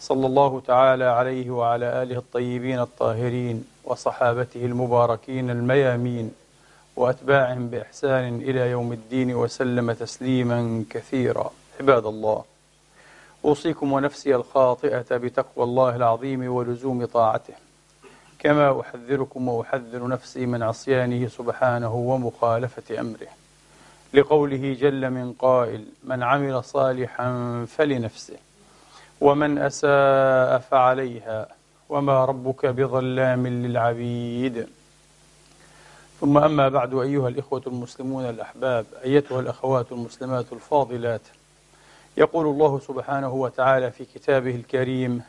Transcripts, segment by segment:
صلى الله تعالى عليه وعلى آله الطيبين الطاهرين وصحابته المباركين الميامين وأتباعهم بإحسان إلى يوم الدين وسلم تسليما كثيرا. عباد الله أوصيكم ونفسي الخاطئة بتقوى الله العظيم ولزوم طاعته. كما أحذركم وأحذر نفسي من عصيانه سبحانه ومخالفة أمره. لقوله جل من قائل من عمل صالحا فلنفسه. ومن أساء فعليها وما ربك بظلام للعبيد. ثم أما بعد أيها الإخوة المسلمون الأحباب أيتها الأخوات المسلمات الفاضلات يقول الله سبحانه وتعالى في كتابه الكريم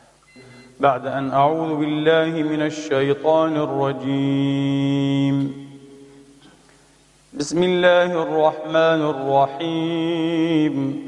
بعد أن أعوذ بالله من الشيطان الرجيم. بسم الله الرحمن الرحيم.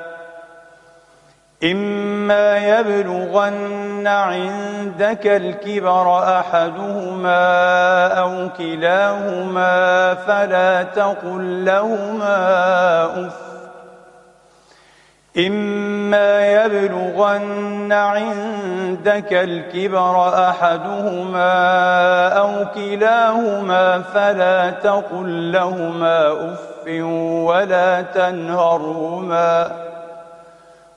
إما يبلغن عندك الكبر أحدهما أو كلاهما فلا تقل لهما أف إما يبلغن عندك الكبر أحدهما أو كلاهما فلا تقل لهما أف ولا تنهرهما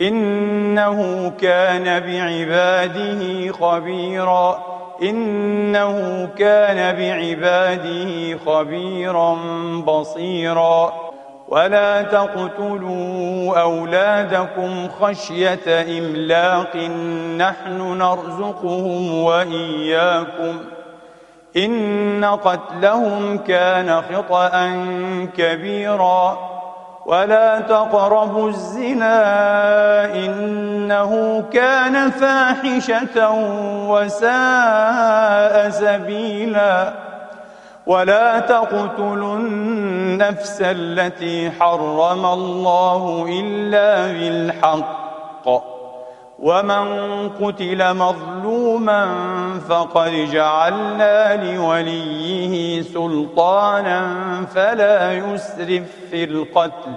إنه كان بعباده خبيرا. إنه كان بعباده خبيرا بصيرا. ولا تقتلوا أولادكم خشية إملاق. نحن نرزقهم وإياكم. إن قتلهم كان خطأ كبيرا. ولا تقربوا الزنا إنه كان فاحشة وساء سبيلا ولا تقتلوا النفس التي حرم الله إلا بالحق ومن قتل مظلوما فقد جعلنا لوليه سلطانا فلا يسرف في القتل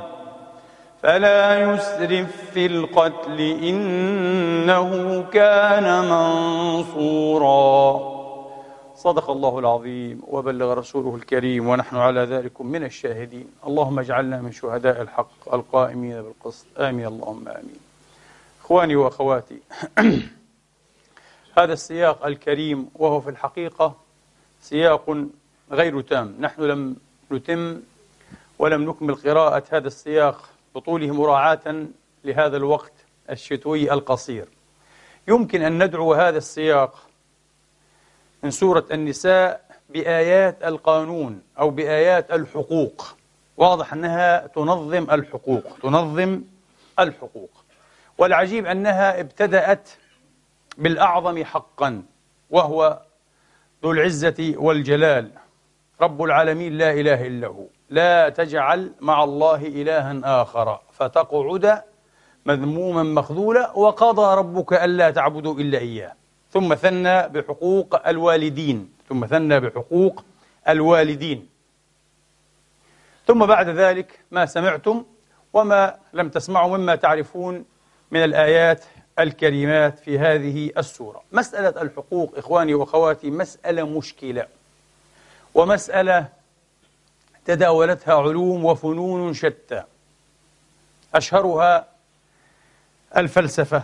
فلا يسرف في القتل إنه كان منصورا. صدق الله العظيم وبلغ رسوله الكريم ونحن على ذلك من الشاهدين. اللهم اجعلنا من شهداء الحق القائمين بالقسط. آمين. اللهم آمين. إخواني وأخواتي. هذا السياق الكريم وهو في الحقيقة سياق غير تام. نحن لم نتم ولم نكمل قراءة هذا السياق بطوله مراعاة لهذا الوقت الشتوي القصير. يمكن أن ندعو هذا السياق من سورة النساء بآيات القانون أو بآيات الحقوق. واضح أنها تنظم الحقوق تنظم الحقوق. والعجيب أنها ابتدأت بالأعظم حقا وهو ذو العزة والجلال. رب العالمين لا إله إلا هو. لا تجعل مع الله إلها آخر. فتقعد مذموما مخذولا وقضى ربك ألا تعبدوا إلا إياه. ثم ثنى بحقوق الوالدين. ثم ثنى بحقوق الوالدين. ثم بعد ذلك ما سمعتم وما لم تسمعوا مما تعرفون من الآيات الكريمات في هذه السورة. مسألة الحقوق إخواني وأخواتي مسألة مشكلة ومسألة تداولتها علوم وفنون شتى. أشهرها الفلسفة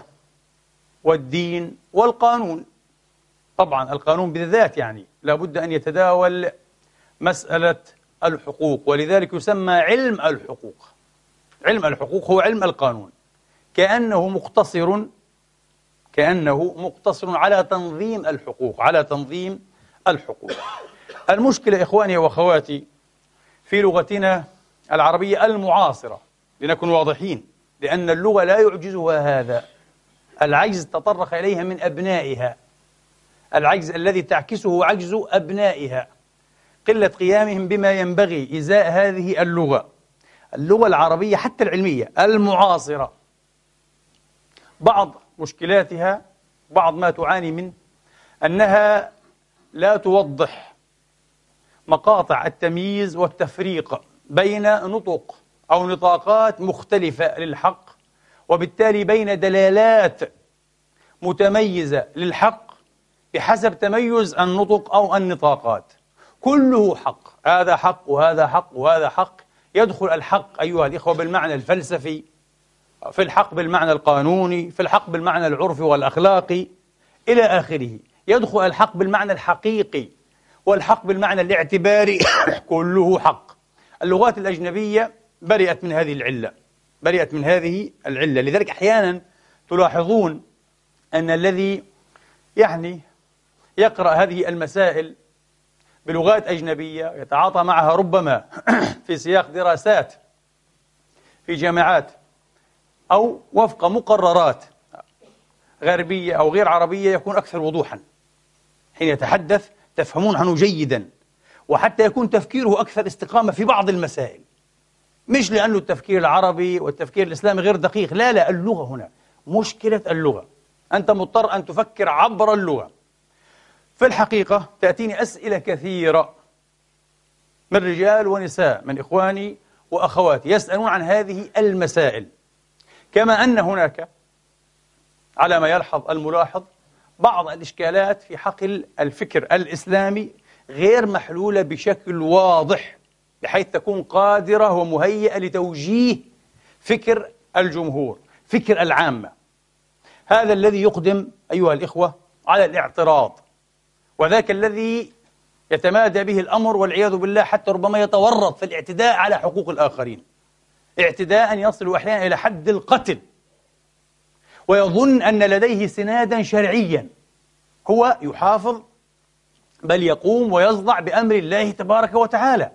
والدين والقانون. طبعا القانون بالذات يعني لابد أن يتداول مسألة الحقوق ولذلك يسمى علم الحقوق. علم الحقوق هو علم القانون. كأنه مقتصر كأنه مقتصر على تنظيم الحقوق على تنظيم الحقوق. المشكلة إخواني وأخواتي في لغتنا العربية المعاصرة لنكن واضحين لأن اللغة لا يعجزها هذا. العجز تطرق إليها من أبنائها. العجز الذي تعكسه عجز أبنائها. قلة قيامهم بما ينبغي إزاء هذه اللغة. اللغة العربية حتى العلمية المعاصرة. بعض مشكلاتها بعض ما تعاني منه أنها لا توضح مقاطع التمييز والتفريق بين نطق أو نطاقات مختلفة للحق وبالتالي بين دلالات متميزة للحق بحسب تميز النطق أو النطاقات. كله حق هذا حق وهذا حق وهذا حق. يدخل الحق أيها الإخوة بالمعنى الفلسفي في الحق بالمعنى القانوني في الحق بالمعنى العرفي والأخلاقي إلى آخره. يدخل الحق بالمعنى الحقيقي والحق بالمعنى الاعتباري. كله حق. اللغات الأجنبية برئت من هذه العلة برئت من هذه العلة. لذلك أحيانا تلاحظون أن الذي يعني يقرأ هذه المسائل بلغات أجنبية يتعاطى معها ربما في سياق دراسات في جامعات أو وفق مقررات غربية أو غير عربية يكون أكثر وضوحا. حين يتحدث تفهمون عنه جيدا وحتى يكون تفكيره أكثر استقامة في بعض المسائل. مش لأنه التفكير العربي والتفكير الإسلامي غير دقيق لا لا اللغة هنا مشكلة اللغة. أنت مضطر أن تفكر عبر اللغة. في الحقيقة تأتيني أسئلة كثيرة من رجال ونساء من إخواني وأخواتي يسألون عن هذه المسائل. كما أن هناك على ما يلحظ الملاحظ بعض الإشكالات في حقل الفكر الإسلامي غير محلولة بشكل واضح بحيث تكون قادرة ومهيئة لتوجيه فكر الجمهور فكر العامة. هذا الذي يقدم أيها الإخوة على الاعتراض وذاك الذي يتمادى به الأمر والعياذ بالله حتى ربما يتورط في الاعتداء على حقوق الآخرين. اعتداء يصل أحيانا إلى حد القتل. ويظن أن لديه سنادا شرعيا. هو يحافظ بل يقوم ويصدع بأمر الله تبارك وتعالى.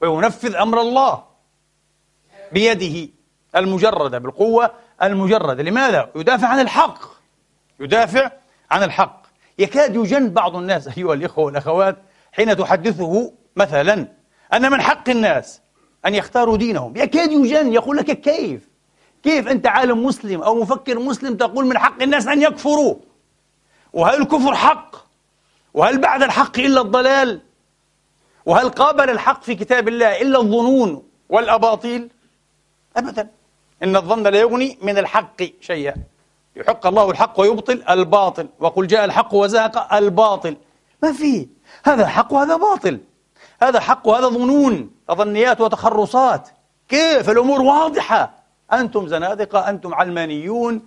وينفذ أمر الله بيده المجردة بالقوة المجردة. لماذا؟ يدافع عن الحق. يدافع عن الحق. يكاد يجن بعض الناس أيها الإخوة والأخوات حين تحدثه مثلا أن من حق الناس أن يختاروا دينهم. يكاد يجن يقول لك كيف؟ كيف أنت عالم مسلم أو مفكر مسلم تقول من حق الناس أن يكفروا؟ وهل الكفر حق؟ وهل بعد الحق إلا الضلال؟ وهل قابل الحق في كتاب الله إلا الظنون والأباطيل؟ أبدا. إن الظن لا يغني من الحق شيئا. يحق الله الحق ويبطل الباطل. وقل جاء الحق وزهق الباطل. ما في. هذا حق وهذا باطل. هذا حق وهذا ظنون تظنيات وتخرصات. كيف؟ الأمور واضحة. أنتم زنادقة أنتم علمانيون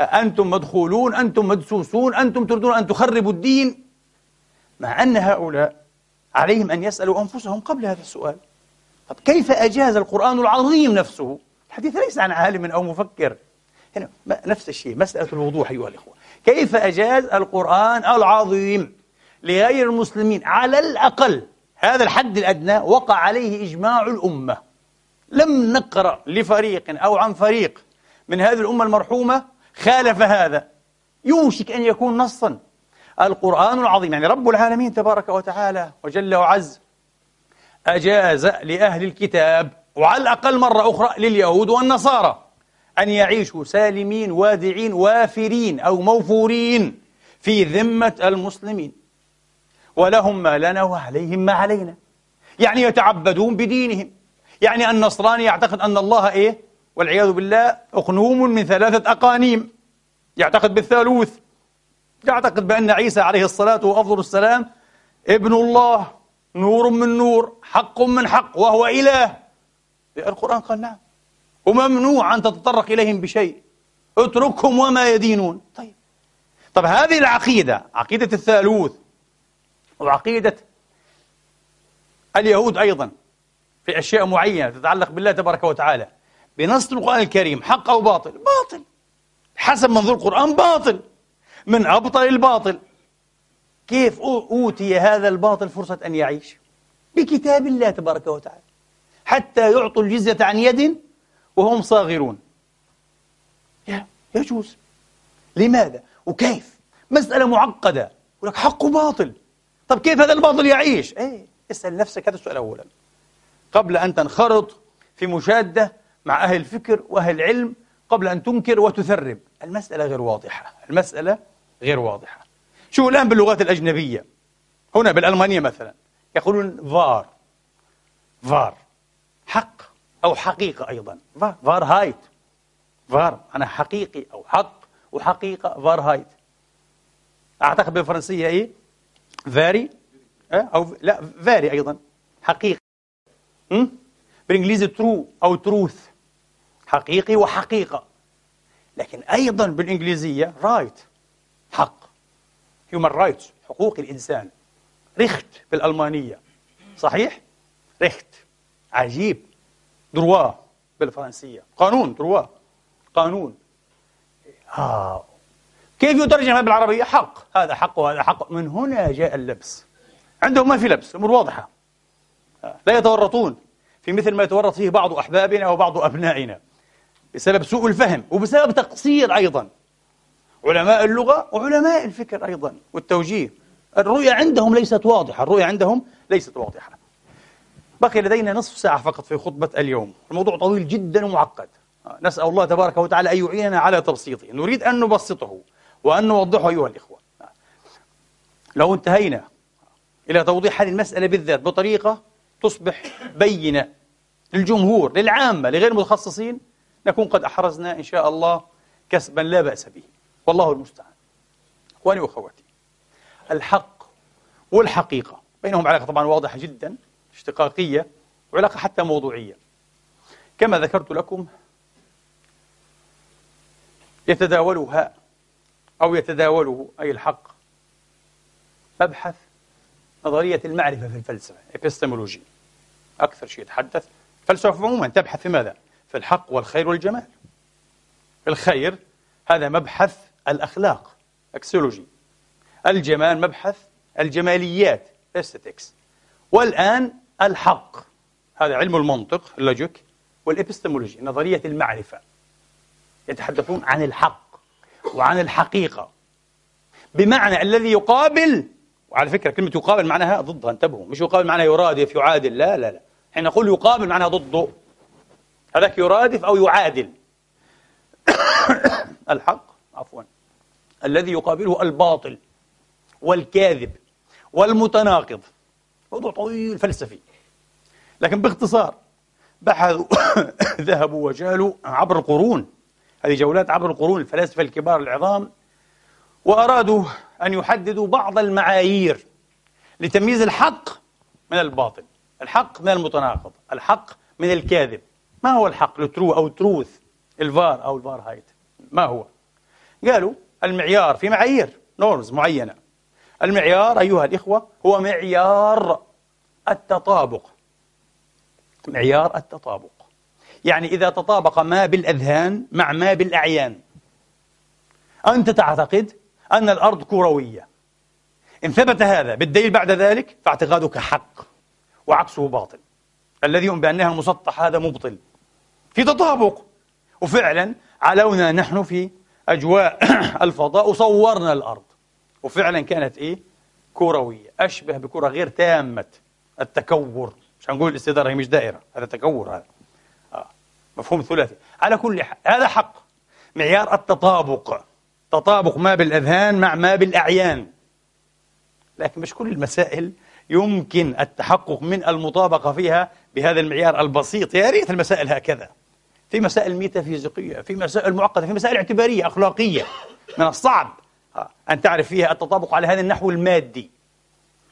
أنتم مدخولون أنتم مدسوسون أنتم تريدون أن تخربوا الدين. مع أن هؤلاء عليهم أن يسألوا أنفسهم قبل هذا السؤال. طب كيف أجاز القرآن العظيم نفسه؟ الحديث ليس عن عالم أو مفكر. هنا نفس الشيء مسألة الوضوح أيها الإخوة. كيف أجاز القرآن العظيم لغير المسلمين؟ على الأقل. هذا الحد الأدنى وقع عليه إجماع الأمة. لم نقرأ لفريق أو عن فريق من هذه الأمة المرحومة خالف هذا. يوشك أن يكون نصا. القرآن العظيم يعني رب العالمين تبارك وتعالى وجل وعز أجاز لأهل الكتاب وعلى الأقل مرة أخرى لليهود والنصارى أن يعيشوا سالمين وادعين وافرين أو موفورين في ذمة المسلمين. ولهم ما لنا وعليهم ما علينا. يعني يتعبدون بدينهم. يعني النصراني يعتقد أن الله إيه؟ والعياذ بالله أقنوم من ثلاثة أقانيم. يعتقد بالثالوث. يعتقد بأن عيسى عليه الصلاة وأفضل السلام ابن الله. نور من نور حق من حق وهو إله. القرآن قال نعم. وممنوع أن تتطرق إليهم بشيء. اتركهم وما يدينون. طيب. طب هذه العقيدة عقيدة الثالوث وعقيدة اليهود أيضا في أشياء معينة تتعلق بالله تبارك وتعالى. بنص القرآن الكريم حق أو باطل؟ باطل. حسب منظور القرآن باطل. من أبطل الباطل. كيف أوتي هذا الباطل فرصة أن يعيش؟ بكتاب الله تبارك وتعالى. حتى يعطوا الجزية عن يد وهم صاغرون. يجوز. لماذا؟ وكيف؟ مسألة معقدة. ولك حق وباطل طب كيف هذا الباطل يعيش؟ إيه اسأل نفسك هذا السؤال أولا. قبل أن تنخرط في مشادة مع أهل الفكر وأهل العلم قبل أن تنكر وتثرب. المسألة غير واضحة. المسألة غير واضحة. شو الآن باللغات الأجنبية. هنا بالألمانية مثلا يقولون فار. فار. حق أو حقيقة أيضا. Wahrheit. wahr أنا حقيقي أو حق وحقيقة Wahrheit. أعتقد بالفرنسية إيه؟ vrai أو la vrai أيضا. حقيقي. بالإنجليزي true أو truth حقيقي وحقيقة. لكن أيضا بالإنجليزية right حق. Human rights. حقوق الإنسان. Recht بالألمانية. صحيح؟ Recht. عجيب. droit بالفرنسية. قانون droit. قانون. آه. كيف يترجم هذا بالعربية؟ حق. هذا حق وهذا حق. من هنا جاء اللبس. عندهم ما في لبس الأمور واضحة. لا يتورطون. في مثل ما يتورط فيه بعض أحبابنا وبعض أبنائنا. بسبب سوء الفهم وبسبب تقصير أيضا. علماء اللغة وعلماء الفكر أيضا والتوجيه. الرؤية عندهم ليست واضحة. الرؤية عندهم ليست واضحة. بقي لدينا نصف ساعة فقط في خطبة اليوم. الموضوع طويل جدا ومعقد. نسأل الله تبارك وتعالى أن يعيننا على تبسيطه. نريد أن نبسطه. وأن نوضحه أيها الإخوة. لو انتهينا إلى توضيح هذه المسألة بالذات بطريقة تصبح بينة للجمهور للعامة لغير المتخصصين نكون قد أحرزنا إن شاء الله كسبا لا بأس به. والله المستعان. إخواني وأخواتي الحق والحقيقة بينهم علاقة طبعا واضحة جدا اشتقاقية وعلاقة حتى موضوعية. كما ذكرت لكم يتداولها أو يتداوله أي الحق. مبحث نظرية المعرفة في الفلسفة epistemology. أكثر شيء يتحدث الفلسفة عموما تبحث في ماذا؟ في الحق والخير والجمال. الخير هذا مبحث الأخلاق axiology الجمال مبحث الجماليات aesthetics. والآن الحق هذا علم المنطق ال logic والإبستمولوجي نظرية المعرفة. يتحدثون عن الحق. وعن الحقيقة. بمعنى الذي يقابل وعلى فكرة كلمة يقابل معناها ضدها انتبهوا. مش يقابل معناها يرادف يعادل لا لا لا. حين نقول يقابل معناها ضده. هذاك يرادف أو يعادل. الحق عفوا الذي يقابله الباطل والكاذب والمتناقض. موضوع طويل فلسفي. لكن باختصار بحثوا ذهبوا وجالوا عبر القرون. هذه جولات عبر القرون الفلاسفة الكبار العظام وأرادوا أن يحددوا بعض المعايير لتمييز الحق من الباطل الحق من المتناقض الحق من الكاذب. ما هو الحق؟ ال true أو truth ال wahr أو ال Wahrheit ما هو؟ قالوا المعيار في معايير norms معينة. المعيار أيها الإخوة هو معيار التطابق. معيار التطابق. يعني إذا تطابق ما بالأذهان مع ما بالأعيان. أنت تعتقد أن الأرض كروية. إن ثبت هذا بالدليل بعد ذلك فاعتقادك حق وعكسه باطل. الذي يؤمن بأنها مسطح هذا مبطل. في تطابق. وفعلا علونا نحن في أجواء الفضاء وصورنا الأرض. وفعلا كانت إيه؟ كروية. أشبه بكرة غير تامة. التكور. مش هنقول الاستدارة هي مش دائرة. هذا تكور هذا. مفهوم ثلاثي. على كل حال هذا حق. معيار التطابق. تطابق ما بالأذهان مع ما بالأعيان. لكن مش كل المسائل يمكن التحقق من المطابقة فيها بهذا المعيار البسيط. يا ريت المسائل هكذا. في مسائل ميتافيزيقية في مسائل معقدة في مسائل اعتبارية أخلاقية. من الصعب أن تعرف فيها التطابق على هذا النحو المادي.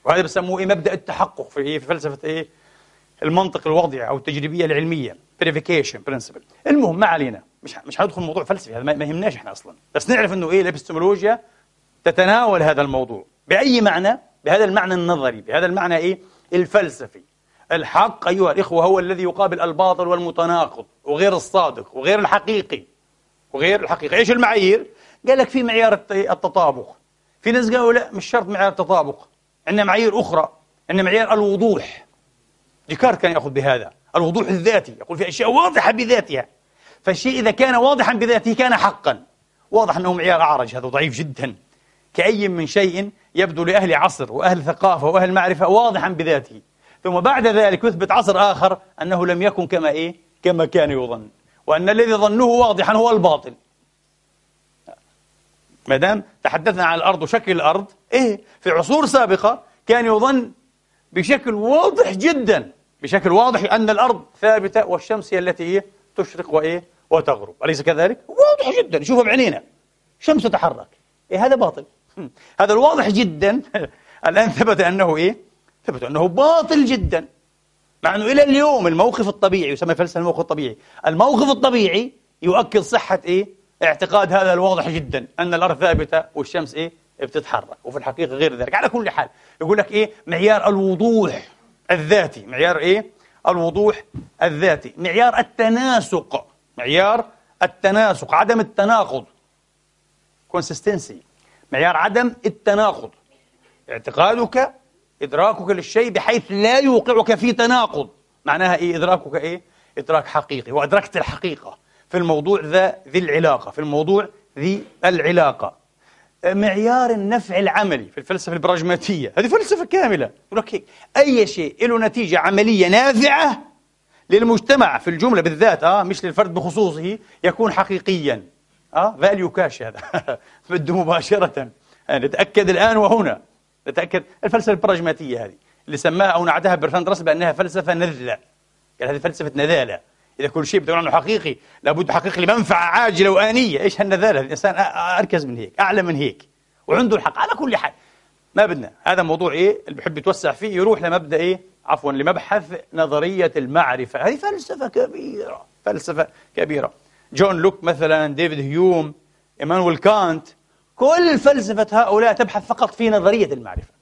وهذا بسموه إيه؟ مبدأ التحقق في, في فلسفة إيه؟ المنطق الوضعي أو التجريبية العلمية verification principle. المهم ما علينا. مش مش هندخل موضوع فلسفي هذا ما يهمناش إحنا أصلا. بس نعرف إنه إيه الإبستمولوجيا تتناول هذا الموضوع. بأي معنى؟ بهذا المعنى النظري بهذا المعنى إيه؟ الفلسفي. الحق أيها الإخوة هو الذي يقابل الباطل والمتناقض وغير الصادق وغير الحقيقي. وغير الحقيقي. إيش المعايير؟ قال لك في معيار التطابق. في ناس قالوا لا مش شرط معيار التطابق. عندنا معايير أخرى. عندنا معيار الوضوح. ديكارت كان يأخذ بهذا. الوضوح الذاتي. يقول في أشياء واضحة بذاتها. فالشيء إذا كان واضحا بذاته كان حقا. واضح أنه معيار أعرج. هذا ضعيف جدا. كأي من شيء يبدو لأهل عصر وأهل ثقافة وأهل معرفة واضحا بذاته. ثم بعد ذلك يثبت عصر آخر أنه لم يكن كما إيه؟ كما كان يظن. وأن الذي ظنوه واضحا هو الباطل. ما دام تحدثنا عن الأرض وشكل الأرض إيه في عصور سابقة كان يظن بشكل واضح جدا. بشكل واضح أن الأرض ثابتة والشمس هي التي إيه تشرق وإيه؟ وتغرب. أليس كذلك؟ واضح جدا. شوفوا بعينينا. شمس تتحرك. إيه هذا باطل. هذا الواضح جدا. الآن ثبت أنه إيه؟ ثبت أنه باطل جدا. مع أنه إلى اليوم الموقف الطبيعي يسمى فلسفة الموقف الطبيعي. الموقف الطبيعي يؤكد صحة إيه؟ اعتقاد هذا الواضح جدا أن الأرض ثابتة والشمس إيه؟ بتتحرك. وفي الحقيقة غير ذلك. على كل حال يقول لك إيه؟ معيار الوضوح. الذاتي معيار إيه؟ الوضوح الذاتي. معيار التناسق. معيار التناسق عدم التناقض. consistency. معيار عدم التناقض. اعتقادك إدراكك للشيء بحيث لا يوقعك في تناقض. معناها إيه؟ إدراكك إيه؟ إدراك حقيقي. وأدركت الحقيقة في الموضوع ذا ذي العلاقة في الموضوع ذي العلاقة. معيار النفع العملي في الفلسفة البراجماتية. هذه فلسفة كاملة. لك هيك أي شيء له نتيجة عملية نافعة للمجتمع في الجملة بالذات آه مش للفرد بخصوصه يكون حقيقيا. آه value cash هذا. بده مباشرة. نتأكد الآن وهنا. نتأكد. الفلسفة البراجماتية هذه اللي سماها أو نعتها برتراند راسل بأنها فلسفة نذلة. قال هذه فلسفة نذالة. إذا كل شيء بتقول عنه حقيقي لابد حقيقي لمنفعة عاجلة وآنية. إيش هالنذالة الإنسان أركز من هيك أعلى من هيك. وعنده الحق على كل حال. ما بدنا. هذا موضوع إيه؟ اللي بحب يتوسع فيه يروح لمبدأ إيه؟ عفوا لمبحث نظرية المعرفة. هذه فلسفة كبيرة فلسفة كبيرة. جون لوك مثلا ديفيد هيوم إيمانويل كانت كل فلسفة هؤلاء تبحث فقط في نظرية المعرفة.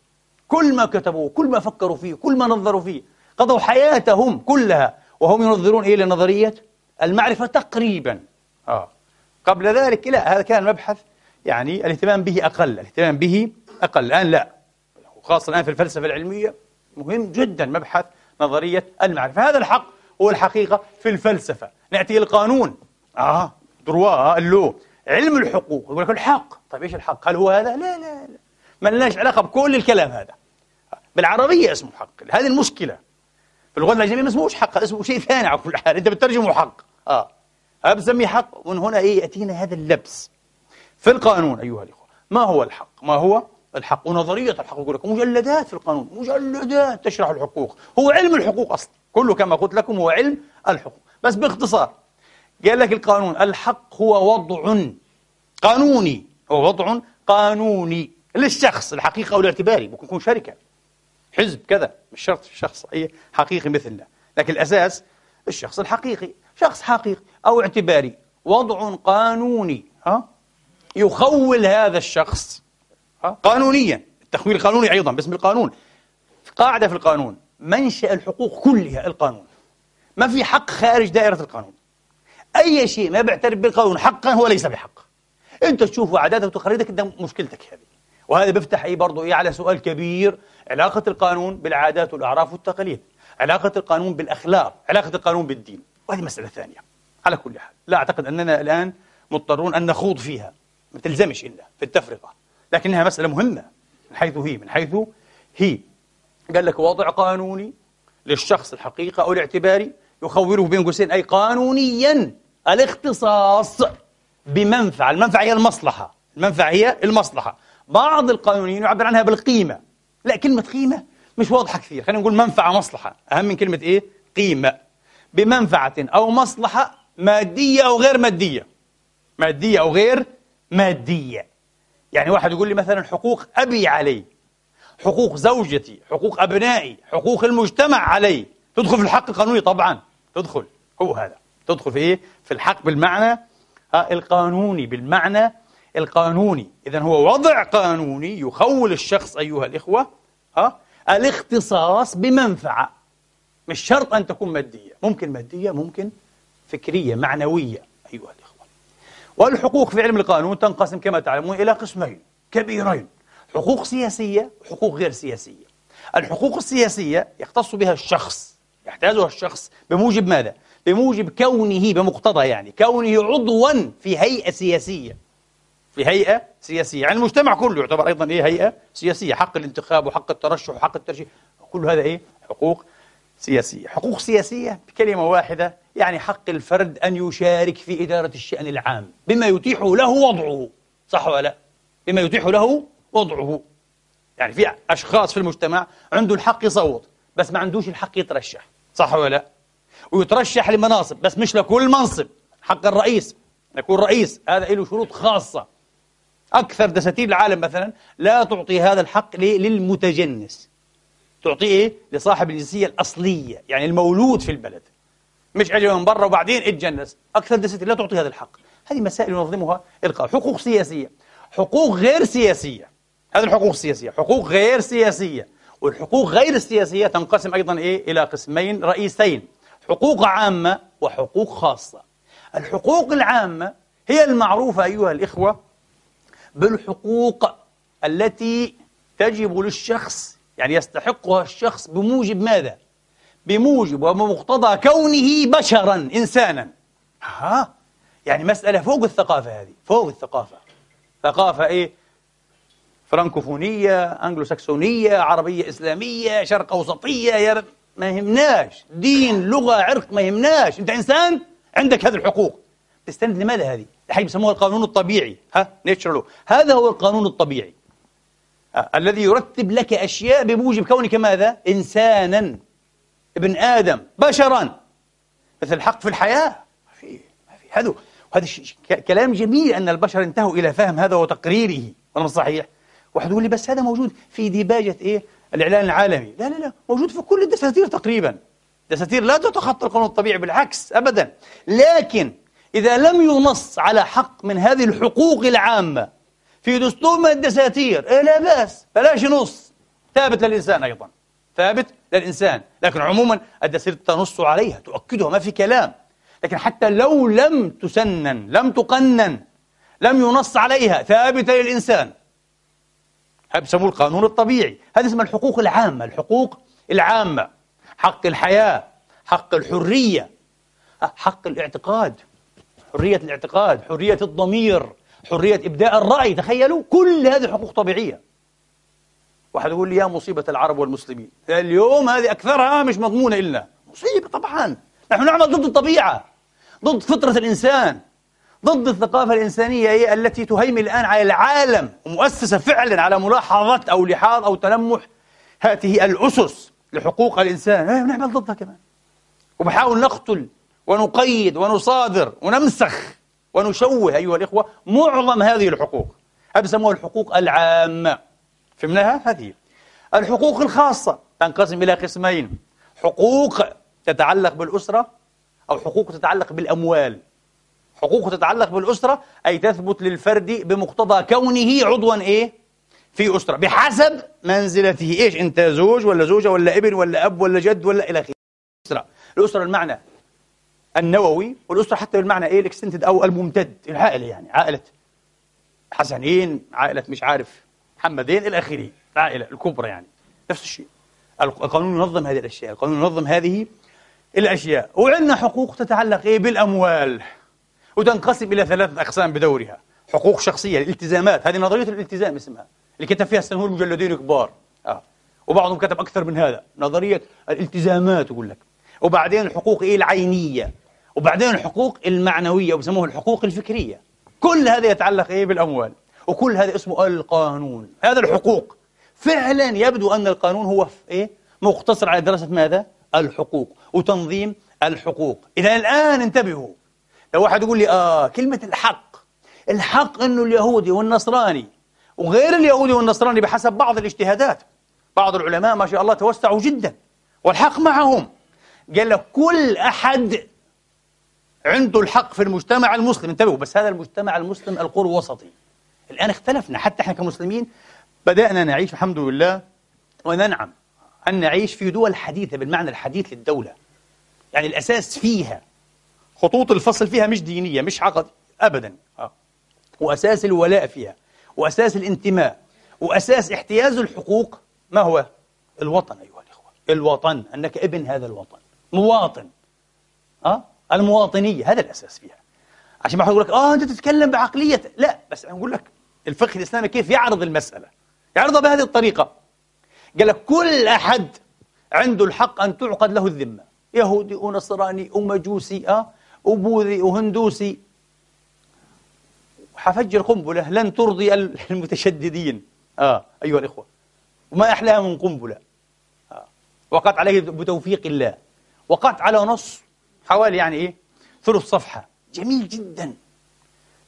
كل ما كتبوه كل ما فكروا فيه كل ما نظروا فيه قضوا حياتهم كلها وهم ينظرون إلى نظرية المعرفة تقريبا. آه. قبل ذلك لا هذا كان مبحث يعني الاهتمام به أقل الاهتمام به أقل. الآن لا. وخاصة الآن في الفلسفة العلمية مهم جدا مبحث نظرية المعرفة. هذا الحق هو الحقيقة في الفلسفة. نأتي القانون. آه. دروا اللو. علم الحقوق. يقول لك الحق. طيب إيش الحق؟ هل هو هذا؟ لا لا لا. ما لناش علاقة بكل الكلام هذا. بالعربية اسمه حق هذه المشكلة. في اللغة الأجنبية ما اسمهوش حق اسمه شيء ثاني على كل حال. أنت بتترجمه حق. آه. هذا بسميه حق ومن هنا إيه يأتينا هذا اللبس. في القانون أيها الإخوة ما هو الحق؟ ما هو الحق؟ ونظرية الحق يقول لك مجلدات في القانون مجلدات تشرح الحقوق. هو علم الحقوق أصلا كله كما قلت لكم هو علم الحقوق. بس باختصار قال لك القانون الحق هو وضع قانوني. هو وضع قانوني للشخص الحقيقة أو الاعتباري ممكن يكون شركة. حزب كذا مش شرط شخص أي حقيقي مثلنا لكن الأساس الشخص الحقيقي شخص حقيقي أو اعتباري. وضع قانوني ها يخول هذا الشخص ها؟ قانونيا. التخويل القانوني أيضا باسم القانون. قاعدة في القانون منشأ الحقوق كلها القانون. ما في حق خارج دائرة القانون. أي شيء ما بيعترف بالقانون حقا هو ليس بحق. أنت تشوفه عاداتك وتقاليدك ده مشكلتك هذه. وهذا بيفتح إيه برضه إيه على سؤال كبير. علاقة القانون بالعادات والأعراف والتقاليد علاقة القانون بالأخلاق علاقة القانون بالدين وهذه مسألة ثانية. على كل حال لا أعتقد أننا الآن مضطرون أن نخوض فيها ما تلزمش إلا في التفرقة لكنها مسألة مهمة من حيث هي من حيث هي. قال لك وضع قانوني للشخص الحقيقة أو الاعتباري يخوله بين قوسين أي قانونيا الاختصاص بمنفعة المنفعة هي المصلحة المنفعة هي المصلحة. بعض القانونيين يعبر عنها بالقيمة لا كلمة قيمة مش واضحة كثير. خلينا نقول منفعة مصلحة. أهم من كلمة إيه؟ قيمة. بمنفعة أو مصلحة مادية أو غير مادية. مادية أو غير مادية. يعني واحد يقول لي مثلا حقوق أبي علي حقوق زوجتي حقوق أبنائي حقوق المجتمع علي. تدخل في الحق القانوني؟ طبعا. تدخل. هو هذا. تدخل في إيه؟ في الحق بالمعنى القانوني بالمعنى القانوني. إذا هو وضع قانوني يخول الشخص أيها الإخوة ها الاختصاص بمنفعة. مش شرط أن تكون مادية. ممكن مادية ممكن فكرية معنوية أيها الإخوة. والحقوق في علم القانون تنقسم كما تعلمون إلى قسمين كبيرين. حقوق سياسية وحقوق غير سياسية. الحقوق السياسية يختص بها الشخص يحتاجها الشخص بموجب ماذا؟ بموجب كونه بمقتضى يعني كونه عضوا في هيئة سياسية. في هيئة سياسية. يعني المجتمع كله يعتبر أيضا إيه؟ هيئة سياسية. حق الانتخاب وحق الترشح وحق الترشيح كل هذا إيه؟ حقوق سياسية. حقوق سياسية بكلمة واحدة يعني حق الفرد أن يشارك في إدارة الشأن العام. بما يتيح له وضعه. صح ولا لا؟ بما يتيح له وضعه. يعني في أشخاص في المجتمع عنده الحق يصوت بس ما عندوش الحق يترشح. صح ولا لا؟ ويترشح لمناصب بس مش لكل منصب. حق الرئيس يكون رئيس. هذا له شروط خاصة. أكثر دساتير العالم مثلا لا تعطي هذا الحق للمتجنس. تعطيه إيه؟ لصاحب الجنسية الأصلية يعني المولود في البلد. مش أجي من برا وبعدين اتجنس. أكثر دساتير لا تعطي هذا الحق. هذه مسائل ينظمها القانون حقوق سياسية. حقوق غير سياسية. هذه الحقوق السياسية. حقوق غير سياسية. والحقوق غير السياسية تنقسم أيضا إيه؟ إلى قسمين رئيسين. حقوق عامة وحقوق خاصة. الحقوق العامة هي المعروفة أيها الإخوة بالحقوق التي تجب للشخص يعني يستحقها الشخص بموجب ماذا؟ بموجب وبمقتضى كونه بشرا إنسانا. ها يعني مسألة فوق الثقافة هذه فوق الثقافة. ثقافة إيه؟ فرانكوفونية أنجلو ساكسونية عربية إسلامية شرق أوسطية يا ما يهمناش. دين لغة عرق ما يهمناش. أنت إنسان؟ عندك هذه الحقوق. تستند لماذا هذه؟ الحين بيسموها القانون الطبيعي ها nature هذا هو القانون الطبيعي آه. الذي يرتب لك أشياء بموجب كونك ماذا؟ إنسانا ابن آدم بشرا مثل الحق في الحياة ما في ما في هذا وهذا كلام جميل أن البشر انتهوا إلى فهم هذا وتقريره ولا صحيح؟ واحد يقول لي بس هذا موجود في ديباجة إيه؟ الإعلان العالمي لا لا لا موجود في كل الدساتير تقريبا دساتير لا تتخطى القانون الطبيعي بالعكس أبدا لكن إذا لم ينص على حق من هذه الحقوق العامة في دستور من الدساتير إيه لا بأس بلاش نص ثابت للإنسان أيضا ثابت للإنسان. لكن عموما الدساتير تنص عليها تؤكدها ما في كلام. لكن حتى لو لم تسنن لم تقنن لم ينص عليها ثابتة للإنسان. هذا بيسموه القانون الطبيعي. هذه اسمها الحقوق العامة. الحقوق العامة حق الحياة حق الحرية حق الاعتقاد. حرية الاعتقاد حرية الضمير حرية إبداء الرأي. تخيلوا كل هذه حقوق طبيعية. واحد يقول لي يا مصيبة العرب والمسلمين. اليوم هذه أكثرها مش مضمونة إلنا. مصيبة طبعا. نحن نعمل ضد الطبيعة ضد فطرة الإنسان ضد الثقافة الإنسانية هي التي تهيمن الآن على العالم ومؤسسة فعلا على ملاحظة أو لحاظ أو تلمح هذه الأسس لحقوق الإنسان. إيه نعمل ضدها كمان. وبحاول نقتل ونقيد ونصادر ونمسخ ونشوه أيها الإخوة معظم هذه الحقوق. هذه بسموها الحقوق العامة. فهمناها؟ هذه الحقوق الخاصة تنقسم إلى قسمين. حقوق تتعلق بالأسرة أو حقوق تتعلق بالأموال. حقوق تتعلق بالأسرة أي تثبت للفرد بمقتضى كونه عضوا إيه؟ في أسرة بحسب منزلته. إيش؟ أنت زوج ولا زوجة ولا ابن ولا أب ولا جد ولا إلى آخره. الأسرة. الأسرة المعنى النووي والأسرة حتى بالمعنى إيه الإكستنتد أو الممتد العائلة يعني عائلة حسنين عائلة مش عارف محمدين إلى آخره العائلة الكبرى يعني نفس الشيء. القانون ينظم هذه الأشياء القانون ينظم هذه الأشياء. وعندنا حقوق تتعلق إيه بالأموال وتنقسم إلى ثلاثة أقسام بدورها. حقوق شخصية الالتزامات هذه نظرية الالتزام اسمها اللي كتب فيها السنهور مجلدين كبار. آه. وبعضهم كتب أكثر من هذا. نظرية الالتزامات يقول لك. وبعدين الحقوق إيه العينية؟ وبعدين الحقوق المعنوية وبسموها الحقوق الفكرية. كل هذا يتعلق إيه بالأموال؟ وكل هذا اسمه القانون. هذا الحقوق. فعلا يبدو أن القانون هو إيه؟ مقتصر على دراسة ماذا؟ الحقوق. وتنظيم الحقوق. إذا الآن انتبهوا. لو واحد يقول لي آه كلمة الحق. الحق أنه اليهودي والنصراني. وغير اليهودي والنصراني بحسب بعض الاجتهادات. بعض العلماء ما شاء الله توسعوا جدا. والحق معهم. قال لك كل أحد عنده الحق في المجتمع المسلم. انتبهوا بس هذا المجتمع المسلم القر وسطي الآن اختلفنا حتى إحنا كمسلمين بدأنا نعيش الحمد لله وننعم أن نعيش في دول حديثة بالمعنى الحديث للدولة. يعني الأساس فيها خطوط الفصل فيها مش دينية مش عقد أبدا. آه. وأساس الولاء فيها وأساس الانتماء وأساس احتياز الحقوق. ما هو؟ الوطن أيها الإخوة الوطن أنك ابن هذا الوطن. مواطن. أه؟ المواطنية هذا الأساس فيها. عشان ما حد يقول لك آه أنت تتكلم بعقلية. لا بس أنا أقول لك الفقه الإسلامي كيف يعرض المسألة؟ يعرضها بهذه الطريقة. قال لك كل أحد عنده الحق أن تعقد له الذمة. يهودي ونصراني ومجوسي آه وبوذي وهندوسي. حفجر قنبلة لن ترضي المتشددين. آه أيها الإخوة. وما احلاها من قنبلة. آه. وقعت عليه بتوفيق الله. وقعت على نص حوالي يعني إيه؟ ثلث صفحة. جميل جدا.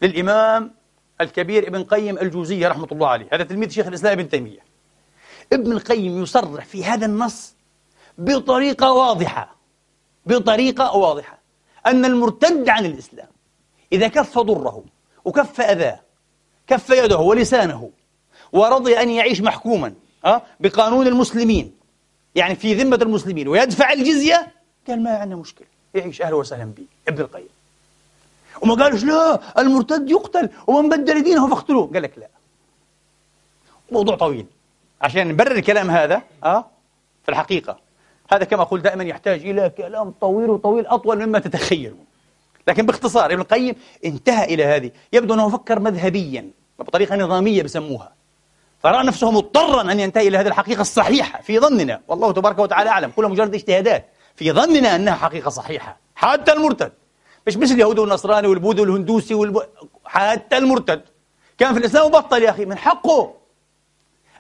للإمام الكبير ابن قيم الجوزية رحمة الله عليه. هذا تلميذ شيخ الإسلام ابن تيمية. ابن القيم يصرح في هذا النص بطريقة واضحة. بطريقة واضحة. أن المرتد عن الإسلام إذا كف ضره وكف أذاه كف يده ولسانه ورضي أن يعيش محكوما أه؟ بقانون المسلمين يعني في ذمة المسلمين ويدفع الجزية قال ما عندنا مشكلة يعيش أهلا وسهلا به ابن القيم. وما قالوش لا المرتد يقتل ومن بدل دينه فاقتلوه. قال لك لا. موضوع طويل. عشان نبرر الكلام هذا آه في الحقيقة. هذا كما أقول دائما يحتاج إلى كلام طويل وطويل أطول مما تتخيلون لكن باختصار ابن القيم انتهى إلى هذه. يبدو أنه فكر مذهبيا بطريقة نظامية بسموها. فرأى نفسه مضطرا أن ينتهي إلى هذه الحقيقة الصحيحة في ظننا. والله تبارك وتعالى أعلم. كلها مجرد اجتهادات. في ظننا أنها حقيقة صحيحة. حتى المرتد. مش مثل اليهود والنصراني والبوذي والهندوسي والب... حتى المرتد. كان في الإسلام وبطل يا أخي من حقه.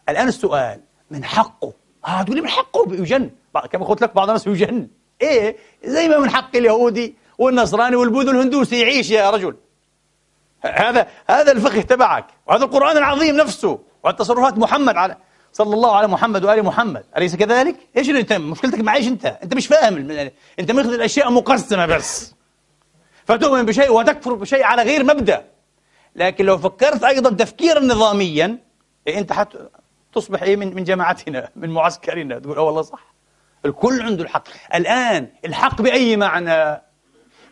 الآن السؤال من حقه. آه تقول لي من حقه؟ يجن كما قلت لك؟ بعض الناس يجن إيه زي ما من حق اليهودي والنصراني والبوذي والهندوسي يعيش يا رجل. هذا هذا الفقه تبعك. وهذا القرآن العظيم نفسه. وتصرفات محمد على صلى الله على محمد وآل محمد. أليس كذلك؟ إيش انت مشكلتك معيش أنت. أنت مش فاهم. أنت ماخذ الأشياء مقسمة بس. فتؤمن بشيء وتكفر بشيء على غير مبدأ. لكن لو فكرت أيضا تفكيرا نظاميا إيه أنت حت تصبح إيه من من جماعتنا من معسكرنا. تقول أه والله صح. الكل عنده الحق. الآن الحق بأي معنى؟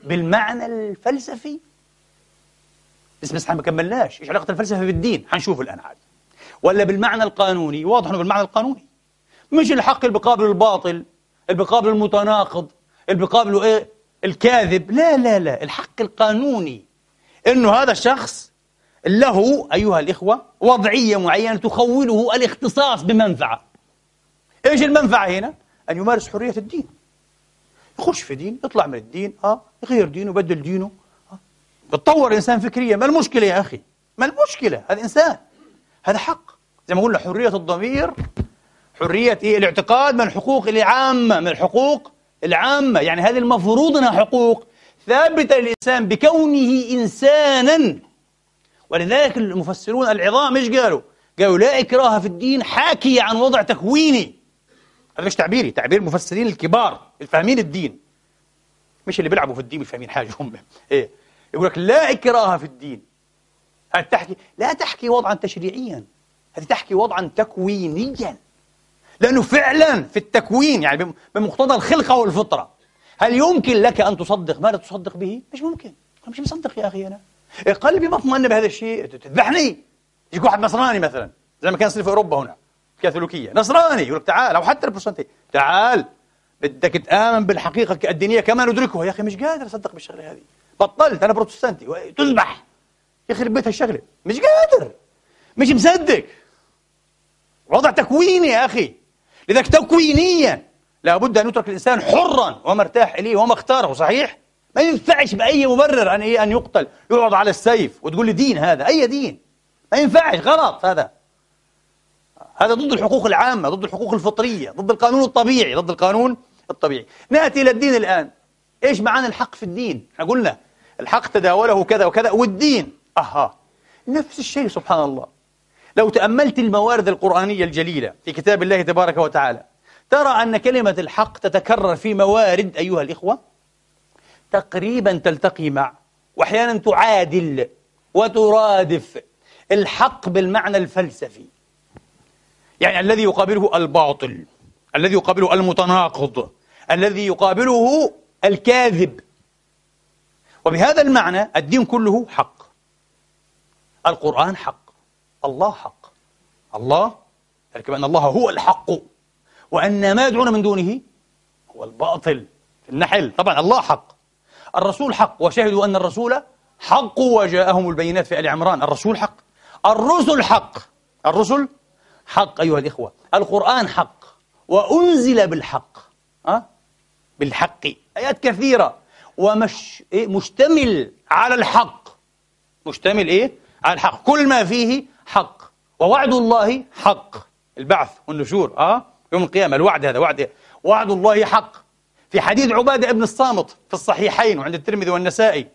بالمعنى الفلسفي. بس بس ما كملناش. إيش علاقة الفلسفة بالدين؟ حنشوف الآن عاد. ولا بالمعنى القانوني. واضح إنه بالمعنى القانوني. مش الحق اللي بقابل الباطل اللي بقابل المتناقض اللي بقابله إيه؟ الكاذب. لا لا لا. الحق القانوني. إنه هذا الشخص له أيها الإخوة وضعية معينة تخوله الاختصاص بمنفعة. إيش المنفعة هنا؟ أن يمارس حرية الدين. يخش في دين يطلع من الدين آه يغير دينه يبدل دينه آه. يتطور إنسان فكريا. ما المشكلة يا أخي؟ ما المشكلة؟ هذا إنسان. هذا حق. زي ما قلنا حرية الضمير حرية إيه؟ الاعتقاد من الحقوق العامة من الحقوق العامة. يعني هذه المفروض أنها حقوق. ثابتة للإنسان بكونه إنسانا. ولذلك المفسرون العظام إيش قالوا؟ قالوا لا إكراه في الدين حاكي عن وضع تكويني. هذا مش تعبيري تعبير المفسرين الكبار الفاهمين الدين. مش اللي بيلعبوا في الدين مش فاهمين حاجة هم. إيه؟ يقول لك لا إكراه في الدين. هذه تحكي؟ لا تحكي وضعا تشريعيا. هذه تحكي وضعا تكوينيا؟ لأنه فعلا في التكوين يعني بمقتضى الخلقة والفطرة. هل يمكن لك أن تصدق؟ ما لا تصدق به؟ مش ممكن. أنا مش مصدق يا أخي أنا. قلبي مطمئن بهذا الشيء. تذبحني يجيك واحد نصراني مثلا زي ما كان يصير في أوروبا هنا الكاثوليكية نصراني يقول لك تعال أو حتى البروتستانتي تعال. بدك تآمن بالحقيقة الدينية كما ندركها. يا أخي مش قادر أصدق بالشغلة هذه. بطلت أنا بروتستانتي. تذبح يخرب بيت هالشغلة مش قادر. مش مصدق. وضع تكويني يا أخي. لذلك تكوينيا لابد أن يترك الإنسان حرا ومرتاح إليه وما اختاره صحيح؟ ما ينفعش بأي مبرر إيه أن يقتل يقعد على السيف وتقول لي دين هذا. أي دين؟ ما ينفعش. غلط هذا. هذا ضد الحقوق العامة ضد الحقوق الفطرية ضد القانون الطبيعي ضد القانون الطبيعي. نأتي إلى الدين الآن. إيش معنى الحق في الدين؟ إحنا قلنا الحق تداوله كذا وكذا والدين أها. نفس الشيء سبحان الله. لو تأملت الموارد القرآنية الجليلة في كتاب الله تبارك وتعالى ترى أن كلمة الحق تتكرر في موارد أيها الإخوة تقريبا تلتقي مع وأحيانا تعادل وترادف الحق بالمعنى الفلسفي. يعني الذي يقابله الباطل الذي يقابله المتناقض الذي يقابله الكاذب. وبهذا المعنى الدين كله حق. القرآن حق. الله حق. الله ذلك بأن الله هو الحق. وأن ما يدعون من دونه هو الباطل في النحل. طبعا الله حق. الرسول حق. وشهدوا أن الرسول حق وجاءهم البينات في آل عمران. الرسول حق. الرسل حق. الرسل حق أيها الإخوة. القرآن حق. وأنزل بالحق. أه؟ بالحق. آيات كثيرة. ومش إيه؟ مشتمل على الحق. مشتمل إيه؟ على الحق. كل ما فيه حق. ووعد الله حق. البعث والنشور أه؟ يوم القيامة. الوعد هذا وعد وعد الله حق. في حديث عبادة ابن الصامت في الصحيحين وعند الترمذي والنسائي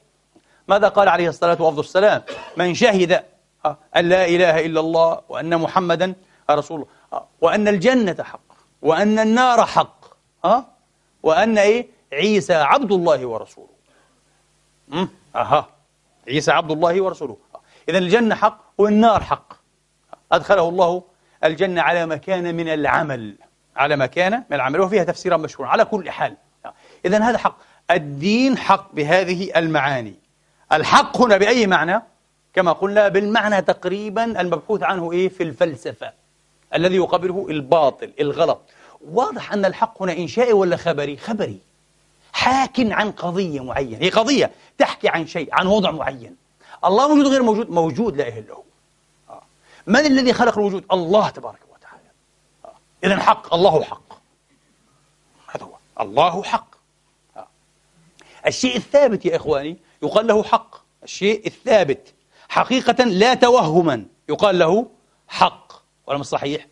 ماذا قال عليه الصلاة والسلام من شهد آه، أن لا إله إلا الله وأن محمدا رسول الله. آه، وأن الجنة حق. وأن النار حق. ها وأن إيه؟ عيسى عبد الله ورسوله. أها. عيسى عبد الله ورسوله. إذا الجنة حق والنار حق. أدخله الله الجنة على ما كان من العمل. على ما كان من العمل وفيها تفسيرا مشهورا. على كل حال. إذا هذا حق. الدين حق بهذه المعاني. الحق هنا بأي معنى؟ كما قلنا بالمعنى تقريبا المبحوث عنه إيه؟ في الفلسفة. الذي يقابله الباطل الغلط. واضح أن الحق هنا إنشائي ولا خبري؟ خبري. حاك عن قضية معينة. هي قضية تحكي عن شيء عن وضع معين. الله موجود غير موجود موجود لا إله إلا هو. آه. من الذي خلق الوجود؟ الله تبارك وتعالى. آه. إذا حق الله حق. هذا هو. الله حق. آه. الشيء الثابت يا إخواني يقال له حق. الشيء الثابت حقيقة لا توهما يقال له حق. ولا صحيح؟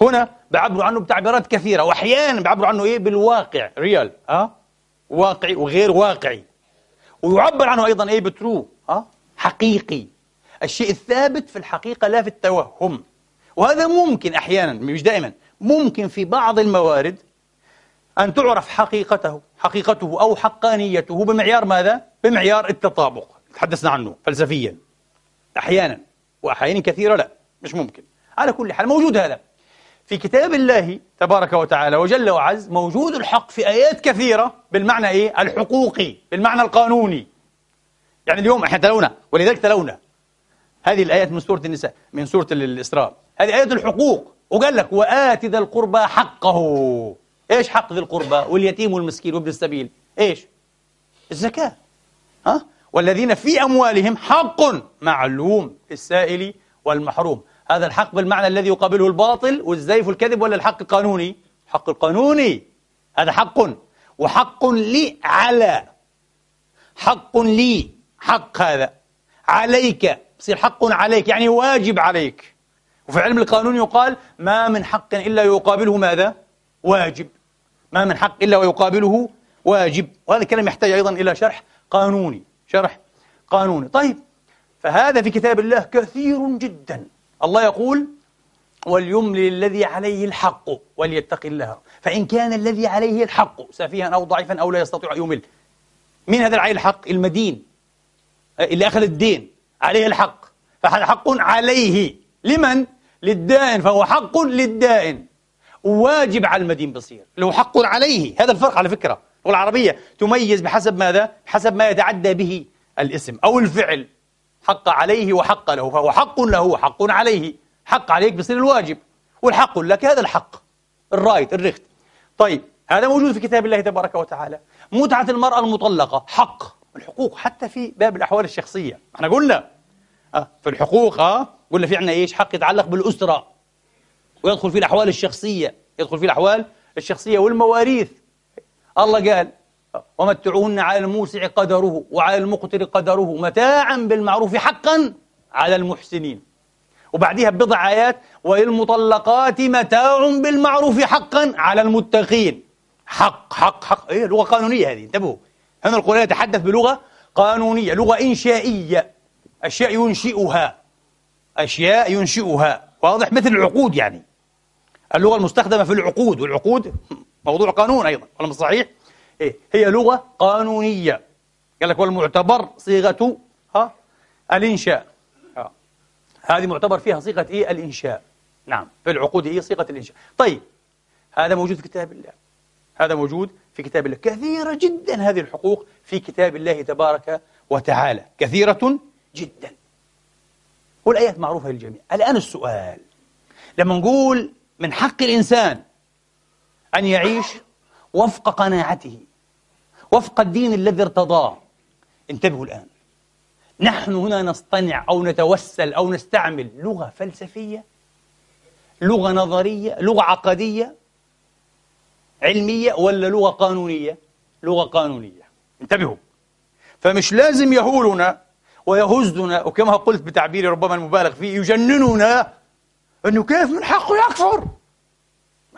هنا بعبروا عنه بتعبيرات كثيرة وأحيانا بعبروا عنه إيه؟ بالواقع. ريال أه؟ واقعي وغير واقعي. ويعبر عنه أيضا إيه؟ بترو أه؟ حقيقي الشيء الثابت في الحقيقة لا في التوهم وهذا ممكن أحيانا مش دائما ممكن في بعض الموارد أن تعرف حقيقته حقيقته أو حقانيته بمعيار ماذا؟ بمعيار التطابق تحدثنا عنه فلسفيا أحيانا وأحيانا كثيرة لا مش ممكن على كل حال موجود هذا في كتاب الله تبارك وتعالى وجل وعز موجود الحق في آيات كثيرة بالمعنى إيه؟ الحقوقي بالمعنى القانوني يعني اليوم إحنا تلونا ولذلك تلونا. هذه الآيات من سورة النساء من سورة الإسراء. هذه آيات الحقوق. وقال لك وآت ذا القربى حقه. إيش حق ذي القربى؟ واليتيم والمسكين وابن السبيل. إيش؟ الزكاة. ها؟ والذين في أموالهم حق معلوم السائل والمحروم. هذا الحق بالمعنى الذي يقابله الباطل والزيف والكذب ولا الحق القانوني؟ الحق القانوني. هذا حق. وحق لي على. حق لي. حق هذا. عليك. يصير حق عليك يعني واجب عليك. وفي علم القانون يقال ما من حق إلا يقابله ماذا؟ واجب. ما من حق إلا ويقابله واجب. وهذا الكلام يحتاج أيضا إلى شرح قانوني. شرح قانوني. طيب فهذا في كتاب الله كثير جدا. الله يقول وليملي الذي عليه الحق وليتق الله فإن كان الذي عليه الحق سفيها أو ضعيفا أو لا يستطيع أن يمل مين هذا عليه الحق؟ المدين. اللي أخذ الدين عليه الحق. فهذا حق عليه. لمن؟ للدائن. فهو حق للدائن. واجب على المدين بصير. له حق عليه. هذا الفرق على فكرة. اللغة العربية تميز بحسب ماذا؟ حسب ما يتعدى به الاسم أو الفعل. حق عليه وحق له. فهو حق له وحق عليه. حق عليك بصير الواجب. والحق لك هذا الحق. الرايت الرخت. طيب هذا موجود في كتاب الله تبارك وتعالى. متعة المرأة المطلقة. حق. الحقوق حتى في باب الأحوال الشخصية. إحنا قلنا آه في الحقوق آه قلنا في عندنا إيش؟ حق يتعلق بالأسرة ويدخل في الأحوال الشخصية. يدخل في الأحوال الشخصية والمواريث. الله قال ومتعوهن على الموسع قدره وعلى المقتر قدره متاعا بالمعروف حقا على المحسنين. وبعديها بضع آيات وللمطلقات متاع بالمعروف حقا على المتقين. حق حق حق. إيه لغة قانونية هذه انتبهوا. هنا القرآن يتحدث بلغة قانونية لغة إنشائية. أشياء ينشئها. أشياء ينشئها. واضح؟ مثل العقود يعني. اللغة المستخدمة في العقود والعقود موضوع قانون أيضا ولا صحيح؟ إيه؟ هي لغة قانونية. قال لك والمعتبر صيغة ها الإنشاء. ها. هذه معتبر فيها صيغة إيه؟ الإنشاء. نعم في العقود إيه؟ صيغة الإنشاء. طيب هذا موجود في كتاب الله. هذا موجود في كتاب الله. كثيرة جدا هذه الحقوق في كتاب الله تبارك وتعالى. كثيرة جدا. والآيات معروفة للجميع. الآن السؤال. لما نقول من حق الإنسان أن يعيش وفق قناعته وفق الدين الذي ارتضاه. انتبهوا الآن. نحن هنا نصطنع أو نتوسل أو نستعمل لغة فلسفية لغة نظرية لغة عقدية علمية ولا لغة قانونية؟ لغة قانونية. انتبهوا. فمش لازم يهولنا ويهزنا وكما قلت بتعبيري ربما المبالغ فيه يجنننا أنه كيف من حقه يكفر؟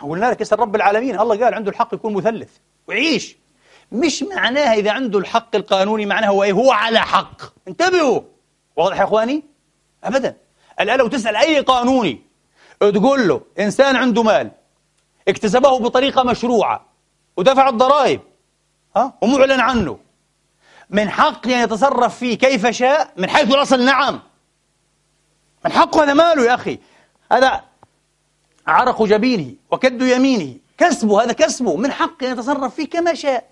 قلنا لك اسال رب العالمين الله قال عنده الحق يكون مثلث. ويعيش مش معناها إذا عنده الحق القانوني معناها هو إيه؟ هو على حق. انتبهوا. واضح يا إخواني؟ أبدا. الآن لو تسأل أي قانوني تقول له إنسان عنده مال اكتسبه بطريقة مشروعة. ودفع الضرائب. ها؟ ومعلن عنه. من حقه أن يتصرف فيه كيف شاء من حيث الأصل نعم من حقه هذا ماله يا أخي. هذا عرق جبينه وكد يمينه. كسبه هذا كسبه. من حقه أن يتصرف فيه كما شاء.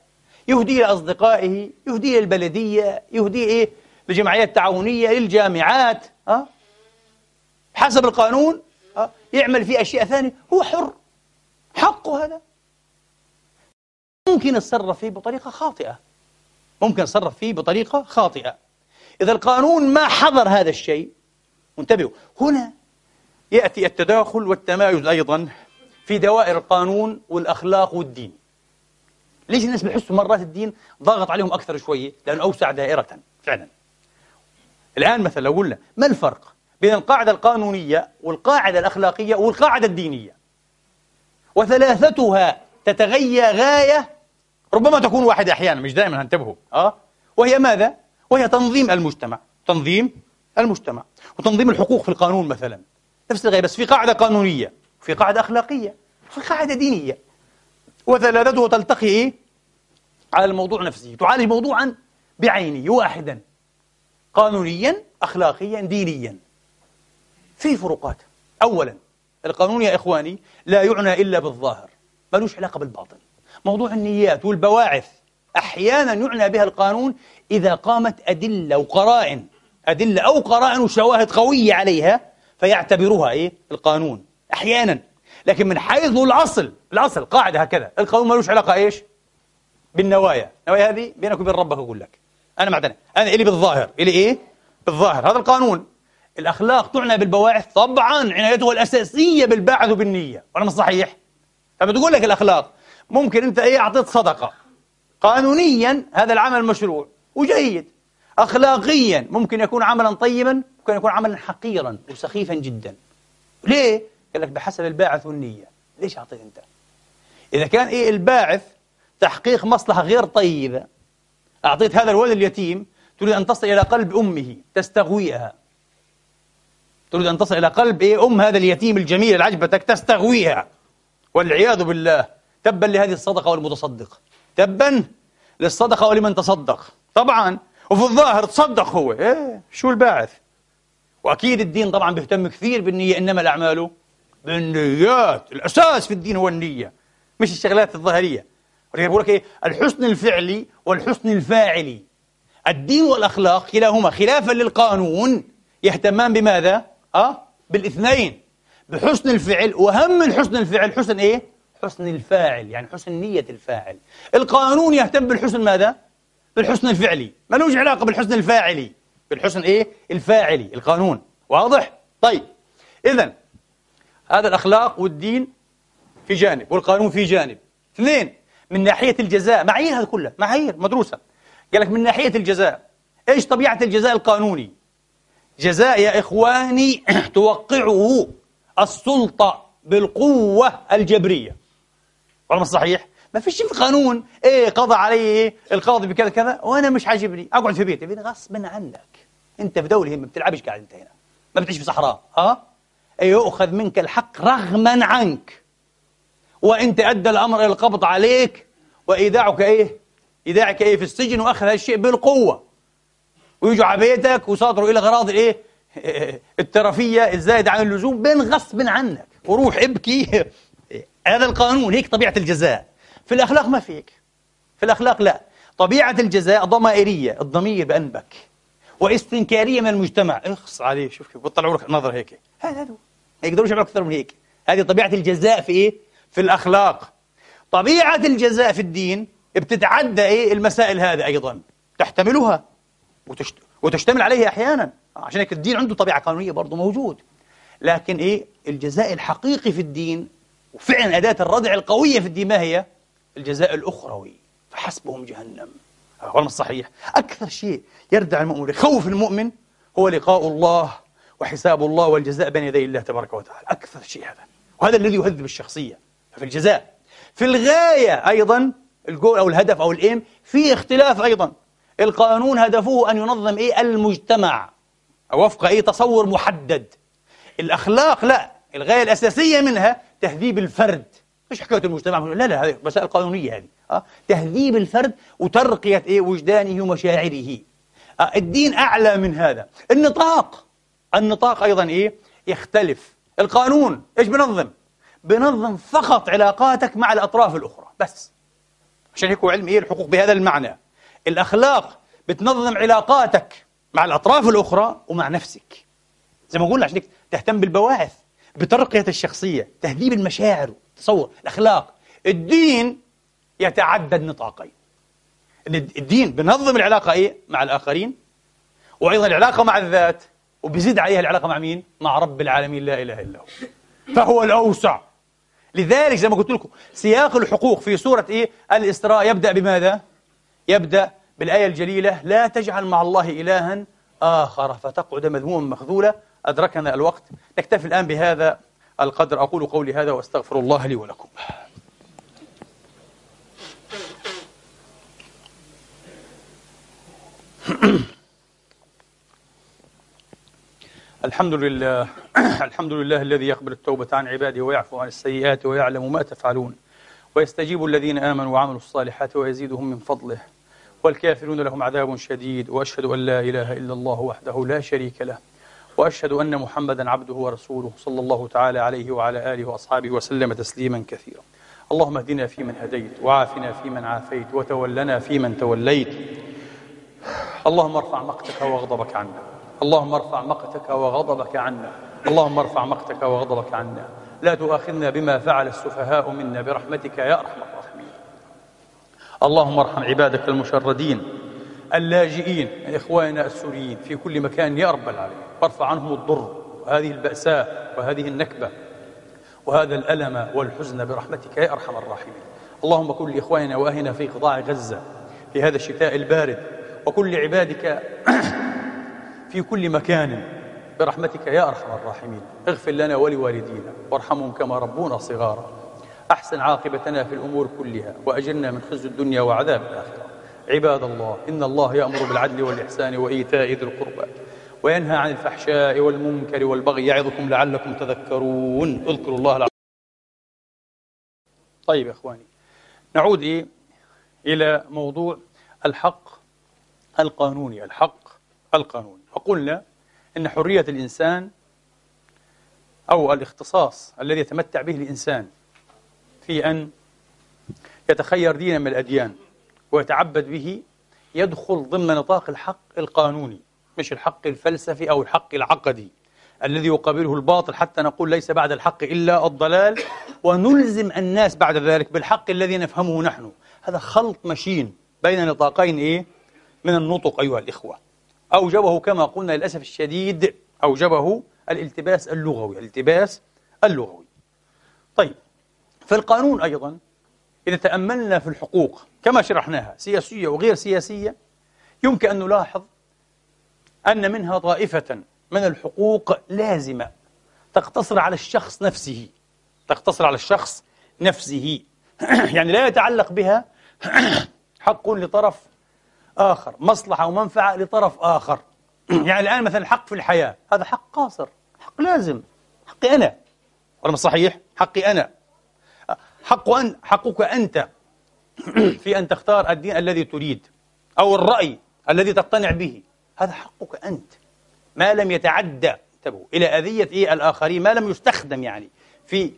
يهديه لأصدقائه يهديه للبلدية يهديه إيه؟ لجمعيات تعاونية للجامعات أه؟ حسب القانون. أه؟ يعمل فيه أشياء ثانية. هو حر. حقه هذا. ممكن يتصرف فيه بطريقة خاطئة. ممكن يتصرف فيه بطريقة خاطئة. إذا القانون ما حضر هذا الشيء انتبهوا. هنا يأتي التداخل والتمايز أيضا في دوائر القانون والأخلاق والدين. ليش الناس بيحسوا مرات الدين ضاغط عليهم أكثر شوية لأنه أوسع دائرة فعلا. الآن مثلا لو قلنا ما الفرق بين القاعدة القانونية والقاعدة الأخلاقية والقاعدة الدينية؟ وثلاثتها تتغيى غاية ربما تكون واحدة أحيانا مش دائما انتبهوا. أه؟ وهي ماذا؟ وهي تنظيم المجتمع. تنظيم المجتمع. وتنظيم الحقوق في القانون مثلا. نفس الغاية بس في قاعدة قانونية في قاعدة أخلاقية في قاعدة دينية. وثلاثته تلتقي إيه؟ على الموضوع نفسه. تعالج موضوعا بعينه واحدا. قانونيا أخلاقيا دينيا. في فروقات. أولا القانون يا إخواني لا يعنى إلا بالظاهر ملوش علاقة بالباطن موضوع النيات والبواعث أحيانا يعنى بها القانون إذا قامت أدلة وقرائن أدلة أو قرائن وشواهد قوية عليها فيعتبرها إيه؟ القانون أحيانا. لكن من حيث الأصل الأصل قاعدة هكذا القانون ملوش علاقة إيش؟ بالنوايا. النوايا هذه بينك وبين ربك أقول لك. أنا معتنى أنا إلي بالظاهر. إلي إيه؟ بالظاهر. هذا القانون. الأخلاق تعنى بالبواعث طبعا عنايتها الأساسية بالباعث وبالنية ولا مش صحيح؟ فبتقول لك الأخلاق ممكن أنت إيه أعطيت صدقة. قانونيا هذا العمل مشروع. وجيد. أخلاقيا ممكن يكون عملا طيبا ممكن يكون عملا حقيرا وسخيفا جدا. ليه؟ قال لك بحسب الباعث والنية. ليش أعطيت أنت؟ إذا كان إيه الباعث تحقيق مصلحة غير طيبة أعطيت هذا الولد اليتيم تريد أن تصل إلى قلب أمه تستغويها. تريد أن تصل إلى قلب إيه؟ أم هذا اليتيم الجميل العجبتك تستغويها. والعياذ بالله. تبا لهذه الصدقة والمتصدق. تبا للصدقة ولمن تصدق. طبعا. وفي الظاهر تصدق هو. إيه؟ شو الباعث؟ وأكيد الدين طبعا بيهتم كثير بالنية إنما الأعمال بالنيات. الأساس في الدين هو النية مش الشغلات الظاهرية. ولذلك بقول لك إيه؟ الحسن الفعلي والحسن الفاعلي. الدين والأخلاق كلاهما خلافا للقانون. يهتمان بماذا؟ أه؟ بالاثنين بحسن الفعل وهم من حسن الفعل حسن إيه؟ حسن الفاعل يعني حسن نية الفاعل القانون يهتم بالحسن ماذا؟ بالحسن الفعلي ملوش علاقة بالحسن الفاعلي بالحسن إيه؟ الفاعلي القانون واضح؟ طيب إذا هذا الأخلاق والدين في جانب والقانون في جانب اثنين من ناحية الجزاء معايير هذا كلها معايير مدروسة قال لك من ناحية الجزاء إيش طبيعة الجزاء القانوني جزاء يا إخواني توقعه السلطة بالقوة الجبرية. ولا صحيح؟ ما فيش في القانون. إيه قضى علي إيه؟ القاضي بكذا كذا. وأنا مش عاجبني. أقعد في بيتي. غصبا عنك. أنت في دوله ما بتلعبش قاعد أنت هنا؟ ما بتعيش في صحراء. ها؟ يؤخذ منك الحق رغما عنك. وإن تأدى الأمر إلى القبض عليك وإيداعك إيه؟ إيداعك إيه في السجن وأخذ هذا الشيء بالقوة. ويجوا على بيتك وصادروا إلى أغراض الإيه؟ الترفية الزايدة عن اللزوم؟ بين غصب عنك. وروح ابكي. هذا القانون هيك طبيعة الجزاء. في الأخلاق ما فيك. في الأخلاق لا. طبيعة الجزاء ضمائرية الضمير بأنبك واستنكارية من المجتمع. اخص عليه شوف كيف بطلعوا لك نظر هيك. هذا هو ما يقدروش يعملوا أكثر من هيك. هذه طبيعة الجزاء في إيه؟ في الأخلاق. طبيعة الجزاء في الدين بتتعدى إيه؟ المسائل هذه أيضا. تحتملها. وتشت... وتشتمل عليها أحيانا. عشان هيك الدين عنده طبيعة قانونية برضه موجود. لكن إيه؟ الجزاء الحقيقي في الدين وفعلا أداة الردع القوية في الدين ما هي؟ الجزاء الأخروي. فحسبهم جهنم. والله الصحيح. أكثر شيء يردع المؤمن يخوف المؤمن هو لقاء الله وحساب الله والجزاء بين يدي الله تبارك وتعالى. أكثر شيء هذا. وهذا الذي يهذب الشخصية. في الجزاء. في الغاية أيضا الجول أو الهدف أو الإيم في اختلاف أيضا. القانون هدفه أن ينظم إيه؟ المجتمع. وفق أي تصور محدد. الأخلاق لا. الغاية الأساسية منها تهذيب الفرد. مش حكاية المجتمع. لا لا هذه مسائل قانونية هذه. أه؟ تهذيب الفرد وترقية إيه؟ وجدانه ومشاعره. أه؟ الدين أعلى من هذا. النطاق. النطاق أيضا إيه؟ يختلف. القانون. إيش بنظم؟ بنظم فقط علاقاتك مع الأطراف الأخرى. بس. عشان هيك هو علم إيه؟ الحقوق بهذا المعنى. الأخلاق بتنظم علاقاتك مع الأطراف الأخرى ومع نفسك زي ما قلنا عشان تهتم بالبواعث بترقية الشخصية تهذيب المشاعر تصور الأخلاق الدين يتعدد نطاقين الدين بنظم العلاقة إيه مع الآخرين وأيضا العلاقة مع الذات وبيزيد عليها العلاقة مع مين؟ مع رب العالمين لا إله إلا هو فهو الأوسع لذلك زي ما قلت لكم سياق الحقوق في سورة إيه؟ الإسراء يبدأ بماذا؟ يبدأ بالآية الجليلة لا تجعل مع الله إلها آخر فتقعد مذموما مخذولا. أدركنا الوقت. نكتفي الآن بهذا القدر. أقول قولي هذا وأستغفر الله لي ولكم. الحمد لله. الحمد لله الذي يقبل التوبة عن عباده ويعفو عن السيئات ويعلم ما تفعلون. ويستجيب الذين آمنوا وعملوا الصالحات ويزيدهم من فضله. والكافرون لهم عذاب شديد وأشهد أن لا إله إلا الله وحده لا شريك له وأشهد أن محمدا عبده ورسوله صلى الله تعالى عليه وعلى آله وأصحابه وسلم تسليما كثيرا. اللهم اهدنا فيمن هديت وعافنا فيمن عافيت وتولنا فيمن توليت. اللهم ارفع مقتك وغضبك عنا. اللهم ارفع مقتك وغضبك عنا. اللهم ارفع مقتك وغضبك عنا. لا تؤاخذنا بما فعل السفهاء منا برحمتك يا أرحم الراحمين. اللهم ارحم عبادك المشردين اللاجئين من اخواننا السوريين في كل مكان يا رب العالمين. وارفع عنهم الضر وهذه البأساء وهذه النكبة وهذا الألم والحزن برحمتك يا أرحم الراحمين. اللهم كن لإخواننا وأهلنا في قطاع غزة في هذا الشتاء البارد وكل عبادك في كل مكان برحمتك يا أرحم الراحمين. اغفر لنا ولوالدينا وارحمهم كما ربونا صغارا. أحسن عاقبتنا في الأمور كلها وأجلنا من خزي الدنيا وعذاب الآخرة. عباد الله إن الله يأمر بالعدل والإحسان وإيتاء ذي القربى وينهى عن الفحشاء والمنكر والبغي يعظكم لعلكم تذكرون. اذكروا الله العظيم. طيب يا إخواني نعود إلى موضوع الحق القانوني الحق القانوني. وقلنا أن حرية الإنسان أو الاختصاص الذي يتمتع به الإنسان في أن يتخير دينا من الأديان ويتعبد به يدخل ضمن نطاق الحق القانوني مش الحق الفلسفي أو الحق العقدي الذي يقابله الباطل حتى نقول ليس بعد الحق إلا الضلال. ونلزم الناس بعد ذلك بالحق الذي نفهمه نحن. هذا خلط مشين بين نطاقين إيه؟ من النطق أيها الإخوة. أوجبه كما قلنا للأسف الشديد أوجبه الالتباس اللغوي الالتباس اللغوي. طيب في القانون أيضا إذا تأملنا في الحقوق كما شرحناها سياسية وغير سياسية يمكن أن نلاحظ أن منها طائفة من الحقوق لازمة تقتصر على الشخص نفسه تقتصر على الشخص نفسه. يعني لا يتعلق بها حق لطرف آخر مصلحة ومنفعة لطرف آخر. يعني الآن مثلا الحق في الحياة هذا حق قاصر حق لازم حقي أنا. ولا صحيح؟ حقي أنا. حق أن حقك أنت في أن تختار الدين الذي تريد أو الرأي الذي تقتنع به. هذا حقك أنت. ما لم يتعدى انتبهوا إلى أذية إيه الآخرين ما لم يستخدم يعني في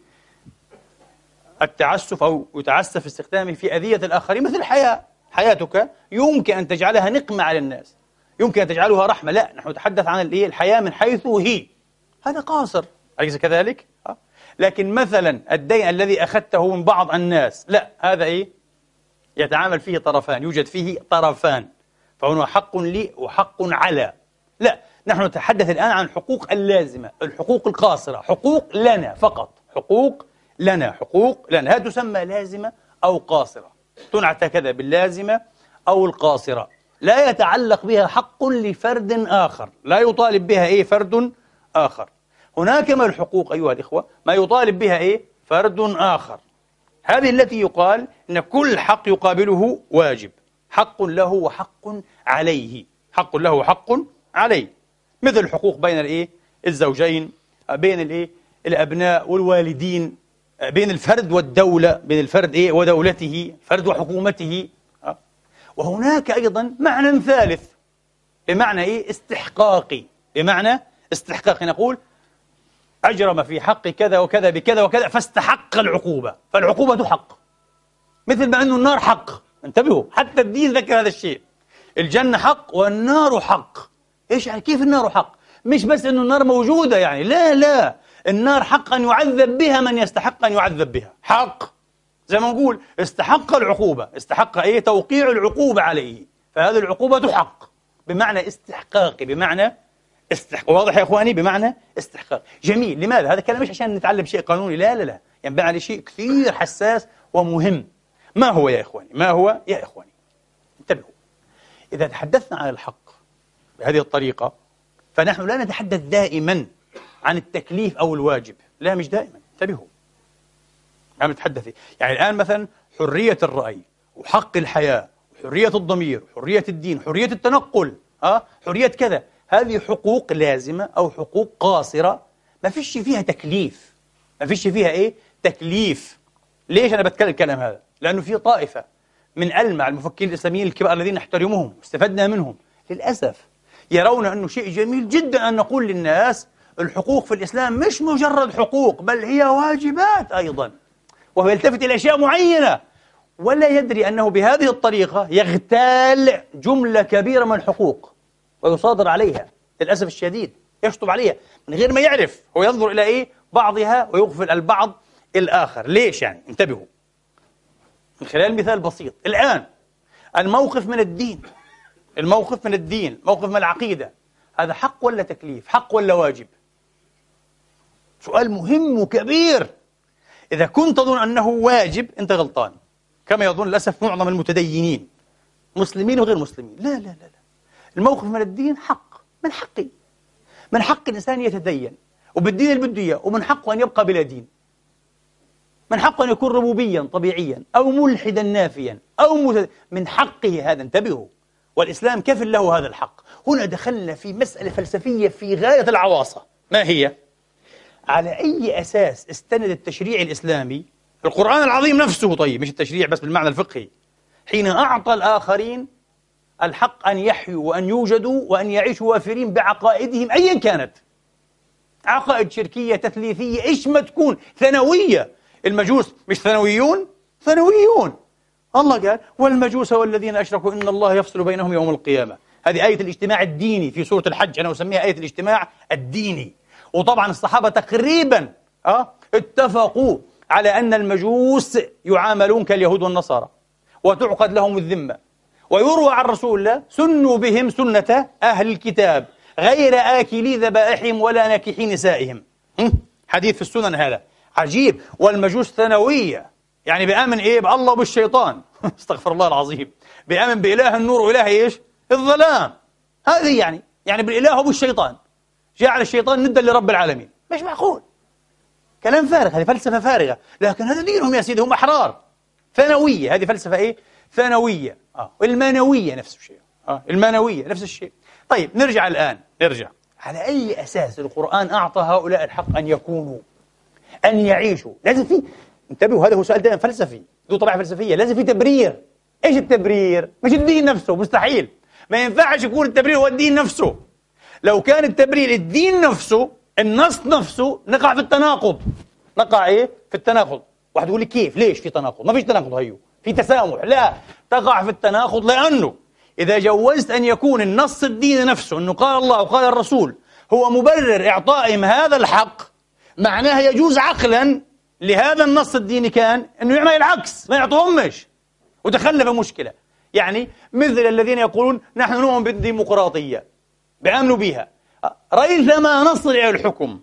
التعسف أو يتعسف استخدامه في أذية الآخرين. مثل الحياة. حياتك يمكن أن تجعلها نقمة على الناس. يمكن أن تجعلها رحمة. لا نحن نتحدث عن الحياة من حيث هي. هذا قاصر. أليس كذلك؟ لكن مثلا الدين الذي أخذته من بعض الناس لا هذا إيه؟ يتعامل فيه طرفان يوجد فيه طرفان. فهنا حق لي وحق على. لا نحن نتحدث الآن عن الحقوق اللازمة الحقوق القاصرة حقوق لنا فقط. حقوق لنا حقوق لنا. هذه تسمى لازمة أو قاصرة. تنعت كذا باللازمة أو القاصرة. لا يتعلق بها حق لفرد آخر. لا يطالب بها إيه؟ فرد آخر. هناك من الحقوق أيها الإخوة؟ ما يطالب بها إيه؟ فرد آخر. هذه التي يقال أن كل حق يقابله واجب. حق له وحق عليه. حق له وحق عليه. مثل الحقوق بين الإيه؟ الزوجين بين الإيه؟ الأبناء والوالدين بين الفرد والدولة بين الفرد إيه؟ ودولته فرد وحكومته وهناك أيضا معنى ثالث بمعنى إيه؟ استحقاقي. بمعنى استحقاقي. نقول أجرم في حق كذا وكذا بكذا وكذا فاستحق العقوبة. فالعقوبة حق. مثل ما أنه النار حق. انتبهوا حتى الدين ذكر هذا الشيء. الجنة حق والنار حق. إيش يعني؟ كيف النار حق؟ مش بس أنه النار موجودة يعني. لا لا. النار حق أن يعذب بها من يستحق أن يعذب بها. حق. زي ما نقول استحق العقوبة. استحق إيه توقيع العقوبة عليه. فهذه العقوبة حق. بمعنى استحقاقي بمعنى استحقاق. واضح يا إخواني؟ بمعنى استحقاق. جميل. لماذا؟ هذا الكلام مش عشان نتعلم شيء قانوني. لا لا لا. ينبغي على شيء كثير حساس ومهم. ما هو يا إخواني؟ ما هو يا إخواني؟ انتبهوا. إذا تحدثنا عن الحق بهذه الطريقة فنحن لا نتحدث دائما عن التكليف أو الواجب. لا مش دائما. انتبهوا. عم نتحدث يعني الآن مثلا حرية الرأي وحق الحياة وحرية الضمير وحرية الدين حرية التنقل أه؟ حرية كذا. هذه حقوق لازمة أو حقوق قاصرة. ما فيش فيها تكليف. ما فيش فيها إيه؟ تكليف. ليش أنا بتكلم الكلام هذا؟ لأنه في طائفة من ألمع المفكرين الإسلاميين الكبار الذين نحترمهم واستفدنا منهم. للأسف. يرون أنه شيء جميل جدا أن نقول للناس الحقوق في الإسلام مش مجرد حقوق بل هي واجبات أيضا. وهو يلتفت إلى أشياء معينة. ولا يدري أنه بهذه الطريقة يغتال جملة كبيرة من الحقوق. ويصادر عليها للأسف الشديد يشطب عليها من غير ما يعرف هو ينظر إلى إيه؟ بعضها ويغفل البعض الآخر. ليش يعني؟ انتبهوا. من خلال مثال بسيط. الآن الموقف من الدين. الموقف من الدين موقف من العقيدة. هذا حق ولا تكليف؟ حق ولا واجب؟ سؤال مهم وكبير. إذا كنت تظن أنه واجب أنت غلطان. كما يظن للأسف معظم المتدينين. مسلمين وغير مسلمين. لا لا لا لا. الموقف من الدين حق من حقي من حق الإنسان يتدين وبالدين اللي بده إياه ومن حقه أن يبقى بلا دين. من حقه أن يكون ربوبيا طبيعيا أو ملحدا نافيا أو متد... من حقه هذا. انتبهوا والإسلام كفل له هذا الحق. هنا دخلنا في مسألة فلسفية في غاية العواصة. ما هي؟ على أي أساس استند التشريع الإسلامي؟ القرآن العظيم نفسه. طيب مش التشريع بس بالمعنى الفقهي. حين أعطى الآخرين الحق أن يحيوا وأن يوجدوا وأن يعيشوا وافرين بعقائدهم أيا كانت. عقائد شركية تثليثية إيش ما تكون ثانوية. المجوس مش ثانويون؟ ثانويون. الله قال والمجوس والذين أشركوا إن الله يفصل بينهم يوم القيامة. هذه آية الاجتماع الديني في سورة الحج أنا أسميها آية الاجتماع الديني. وطبعا الصحابة تقريبا أه اتفقوا على أن المجوس يعاملون كاليهود والنصارى وتعقد لهم الذمة. ويروى عن رسول الله سنوا بهم سنة أهل الكتاب غير آكلي ذبائحهم ولا ناكحي نسائهم. حديث في السنن هذا. عجيب. والمجوس ثانوية يعني بآمن إيه؟ بألله وبالشيطان استغفر الله العظيم. بآمن بإله النور وإله إيش؟ الظلام. هذه يعني يعني بالإله وبالشيطان. جعل الشيطان ندا لرب العالمين. مش معقول. كلام فارغ هذه فلسفة فارغة. لكن هذا دينهم يا سيدي هم أحرار. ثانوية هذه فلسفة إيه؟ ثانوية. آه. المانوية نفس الشيء. آه. المانوية نفس الشيء. طيب نرجع الآن. نرجع. على أي أساس القرآن أعطى هؤلاء الحق أن يكونوا أن يعيشوا؟ لازم في انتبهوا هذا هو سؤال دائما فلسفي ذو طبيعة فلسفية. لازم في تبرير. إيش التبرير؟ مش الدين نفسه مستحيل. ما ينفعش يكون التبرير هو الدين نفسه. لو كان التبرير الدين نفسه النص نفسه نقع في التناقض. نقع إيه؟ في التناقض. واحد يقول لي كيف؟ ليش في تناقض؟ ما فيش تناقض هيو. في تسامح لا تقع في التناقض لأنه إذا جوزت أن يكون النص الديني نفسه أنه قال الله وقال الرسول هو مبرر إعطائهم هذا الحق معناها يجوز عقلا لهذا النص الديني كان أنه يعمل العكس ما يعطوهمش ودخلنا في مشكلة. يعني مثل الذين يقولون نحن نؤمن بالديمقراطية بيأمنوا بها ريثما نصل إلى الحكم.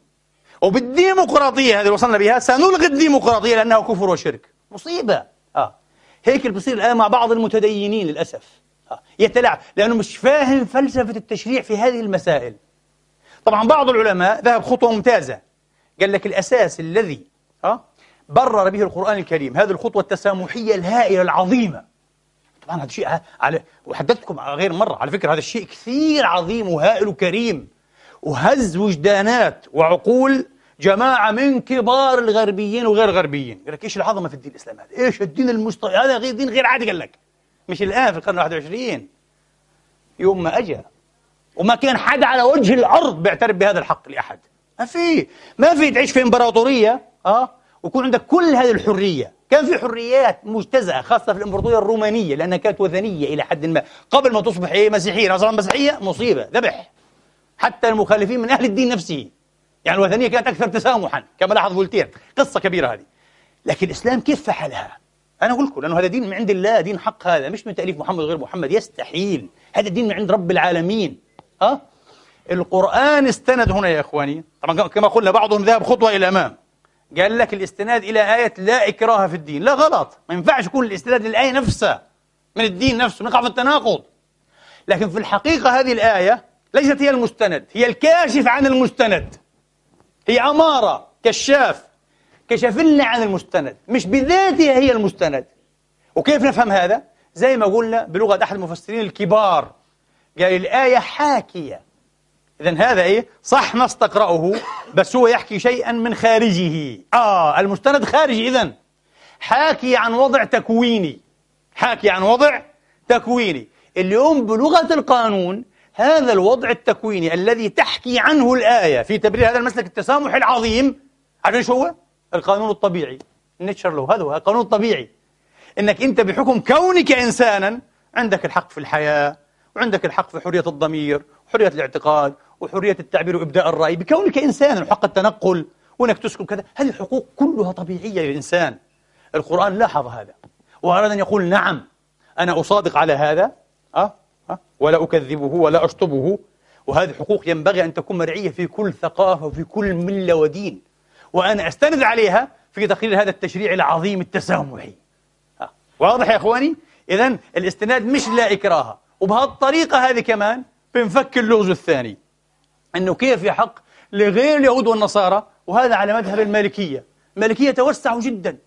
وبالديمقراطية هذه وصلنا بها سنلغي الديمقراطية لأنها كفر وشرك. مصيبة. هيك اللي بصير الآن مع بعض المتدينين للأسف. آه. يتلاعب. لأنه مش فاهم فلسفة التشريع في هذه المسائل. طبعا بعض العلماء ذهب خطوة ممتازة. قال لك الأساس الذي آه برر به القرآن الكريم هذه الخطوة التسامحية الهائلة العظيمة. طبعا هذا شيء على وحدثتكم غير مرة. على فكرة هذا الشيء كثير عظيم وهائل وكريم. وهز وجدانات وعقول جماعة من كبار الغربيين وغير غربيين. قال لك إيش العظمة في الدين الإسلامي هذا؟ إيش الدين المستوى هذا غير دين غير عادي قال لك. مش الآن في القرن 21 يوم ما أجا. وما كان حد على وجه الأرض بيعترف بهذا الحق لأحد. ما في. ما في تعيش في إمبراطورية آه؟ ويكون عندك كل هذه الحرية. كان في حريات مجتزأة خاصة في الإمبراطورية الرومانية لأنها كانت وثنية إلى حد ما. قبل ما تصبح إيه مسيحية أصلا مسيحية مصيبة ذبح. حتى المخالفين من أهل الدين نفسه. يعني الوثنية كانت أكثر تسامحا كما لاحظ فولتير. قصة كبيرة هذه. لكن الإسلام كيف فعلها؟ أنا أقول لكم لأنه هذا دين من عند الله دين حق هذا. مش من تأليف محمد غير محمد يستحيل. هذا الدين من عند رب العالمين. أه؟ القرآن استند هنا يا إخواني. طبعا كما قلنا بعضهم ذهب خطوة إلى الأمام قال لك الاستناد إلى آية لا إكراه في الدين. لا غلط. ما ينفعش يكون الاستناد للآية نفسها من الدين نفسه نقع في التناقض. لكن في الحقيقة هذه الآية ليست هي المستند هي الكاشف عن المستند. هي أمارة كشاف. كشف لنا عن المستند. مش بذاتها هي المستند. وكيف نفهم هذا؟ زي ما قلنا بلغة أحد المفسرين الكبار. قال الآية حاكية. إذا هذا إيه؟ صح نص تقرأه بس هو يحكي شيئا من خارجه. آه المستند خارجي. إذا حاكي عن وضع تكويني. حاكي عن وضع تكويني. اليوم بلغة القانون هذا الوضع التكويني الذي تحكي عنه الآية في تبرير هذا المسلك التسامح العظيم عارفين شو هو؟ القانون الطبيعي. النيتشر لو هذا هو القانون الطبيعي. إنك أنت بحكم كونك إنسانا عندك الحق في الحياة وعندك الحق في حرية الضمير وحرية الاعتقاد وحرية التعبير وإبداء الرأي. بكونك انسان وحق التنقل وإنك تسكن كذا. هذه الحقوق كلها طبيعية للانسان القرآن لاحظ هذا وأراد أن يقول نعم أنا أصادق على هذا. أه؟ ولا أكذبه ولا أشطبه. وهذه حقوق ينبغي أن تكون مرعية في كل ثقافة وفي كل ملة ودين. وأنا أستند عليها في تقرير هذا التشريع العظيم التسامحي. واضح يا إخواني؟ إذا الاستناد مش لا إكراه. وبهالطريقة هذه كمان بنفك اللغز الثاني. أنه كيف يحق لغير اليهود والنصارى؟ وهذا على مذهب المالكية. المالكية توسعوا جدا.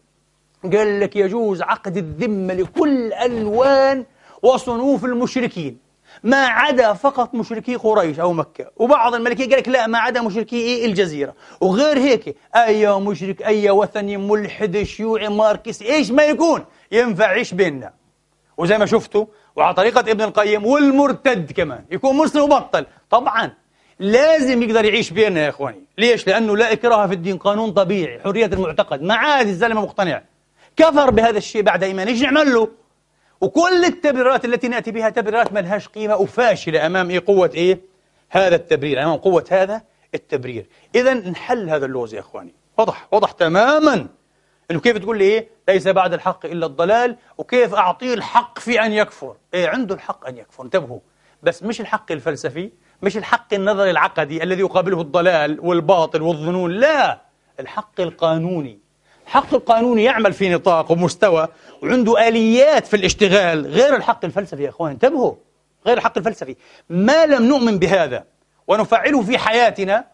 قال لك يجوز عقد الذمة لكل ألوان وصنوف المشركين. ما عدا فقط مشركي قريش أو مكة. وبعض الملكية قال لك لا ما عدا مشركي إيه؟ الجزيرة. وغير هيك أي مشرك أي وثني ملحد شيوعي ماركسي إيش ما يكون ينفع يعيش بيننا؟ وزي ما شفتوا وعلى طريقة ابن القيم والمرتد كمان يكون مسلم وبطل. طبعا لازم يقدر يعيش بيننا يا إخواني. ليش؟ لأنه لا إكراه في الدين قانون طبيعي حرية المعتقد. ما عاد الزلمة مقتنع. كفر بهذا الشيء بعد إيمانه. إيش نعمل له؟ وكل التبريرات التي نأتي بها تبريرات ما لهاش قيمة وفاشلة أمام إيه؟ قوة إيه؟ هذا التبرير أمام قوة هذا التبرير. إذا نحل هذا اللغز يا إخواني. وضح وضح تماما. إنه كيف تقول لي إيه؟ ليس بعد الحق إلا الضلال وكيف اعطيه الحق في أن يكفر؟ إيه عنده الحق أن يكفر. انتبهوا. بس مش الحق الفلسفي مش الحق النظري العقدي الذي يقابله الضلال والباطل والظنون لا. الحق القانوني. الحق القانوني يعمل في نطاق ومستوى وعنده آليات في الاشتغال غير الحق الفلسفي يا أخوان. انتبهوا غير الحق الفلسفي. ما لم نؤمن بهذا ونفعله في حياتنا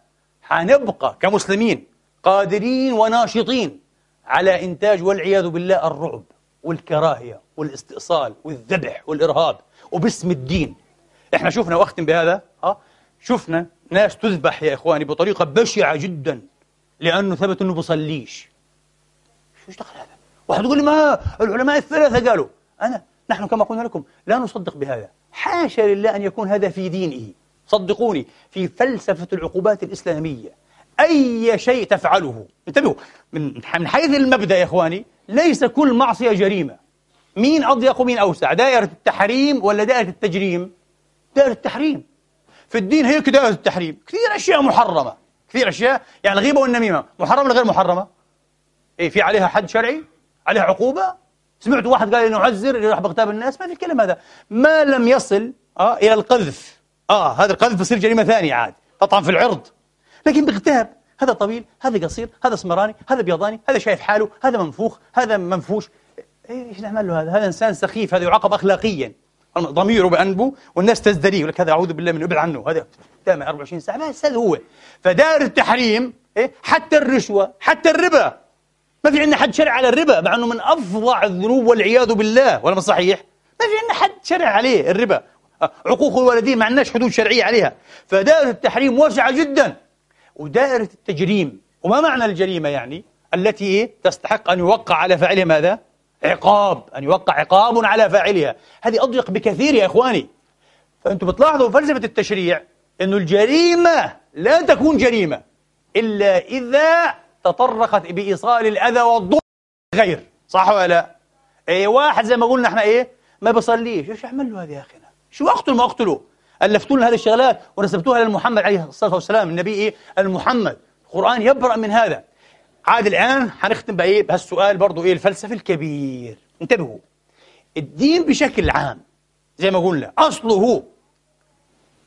حنبقى كمسلمين قادرين وناشطين على إنتاج والعياذ بالله الرعب والكراهية والاستئصال والذبح والإرهاب وباسم الدين. إحنا شفنا واختم بهذا آه شفنا ناس تذبح يا إخواني بطريقة بشعة جدا لأنه ثبت إنه بصليش شو دخل هذا؟ واحد يقول لي ما العلماء الثلاثة قالوا. أنا نحن كما قلنا لكم لا نصدق بهذا. حاشا لله أن يكون هذا في دينه. صدقوني في فلسفة العقوبات الإسلامية. أي شيء تفعله. انتبهوا من حيث المبدأ يا إخواني ليس كل معصية جريمة. مين أضيق ومين أوسع؟ دائرة التحريم ولا دائرة التجريم؟ دائرة التحريم. في الدين هيك دائرة التحريم. كثير أشياء محرمة. كثير أشياء يعني الغيبة والنميمة محرمة ولا غير محرمة؟ إيه في عليها حد شرعي؟ عليها عقوبة؟ سمعت واحد قال إنه عزر يروح بغتاب الناس ما في الكلام هذا. ما لم يصل آه إلى القذف. آه هذا القذف بصير جريمة ثانية عاد تطعن في العرض. لكن بغتاب هذا طويل هذا قصير هذا اسمراني هذا بيضاني هذا شايف حاله هذا منفوخ هذا منفوش. إيش نعمل له هذا؟ هذا إنسان سخيف هذا يعاقب اخلاقيا. ضميره بأنبه والناس تزدريه يقول لك هذا أعوذ بالله من ابعد عنه. هذا دائما 24 ساعة بس هذا هو. فدائر التحريم إيه؟ حتى الرشوة حتى الربا. ما في عندنا حد شرع على الربا مع أنه من أفظع الذنوب والعياذ بالله ولا ما صحيح؟ ما في عندنا حد شرع عليه الربا عقوق الوالدين ما عندناش حدود شرعية عليها فدائرة التحريم واسعة جدا ودائرة التجريم وما معنى الجريمة يعني التي؟ تستحق أن يوقع على فعلها ماذا؟ عقاب أن يوقع عقاب على فاعلها هذه أضيق بكثير يا إخواني فأنتم بتلاحظوا فلسفة التشريع أنه الجريمة لا تكون جريمة إلا إذا تطرقت بإيصال الأذى والضر غير. صح ولا لا؟ إيه واحد زي ما قلنا إحنا إيه ما بصليش إيش اعمل له هذا يا أخينا شو أقتل ما أقتله؟ ألفتوا لنا هذه الشغلات ونسبتوها للمحمد عليه الصلاة والسلام النبي إيه المحمد. القرآن يبرأ من هذا. عاد الآن حنختم بإيه بهالسؤال برضو إيه الفلسفي الكبير. انتبهوا. الدين بشكل عام زي ما قلنا أصله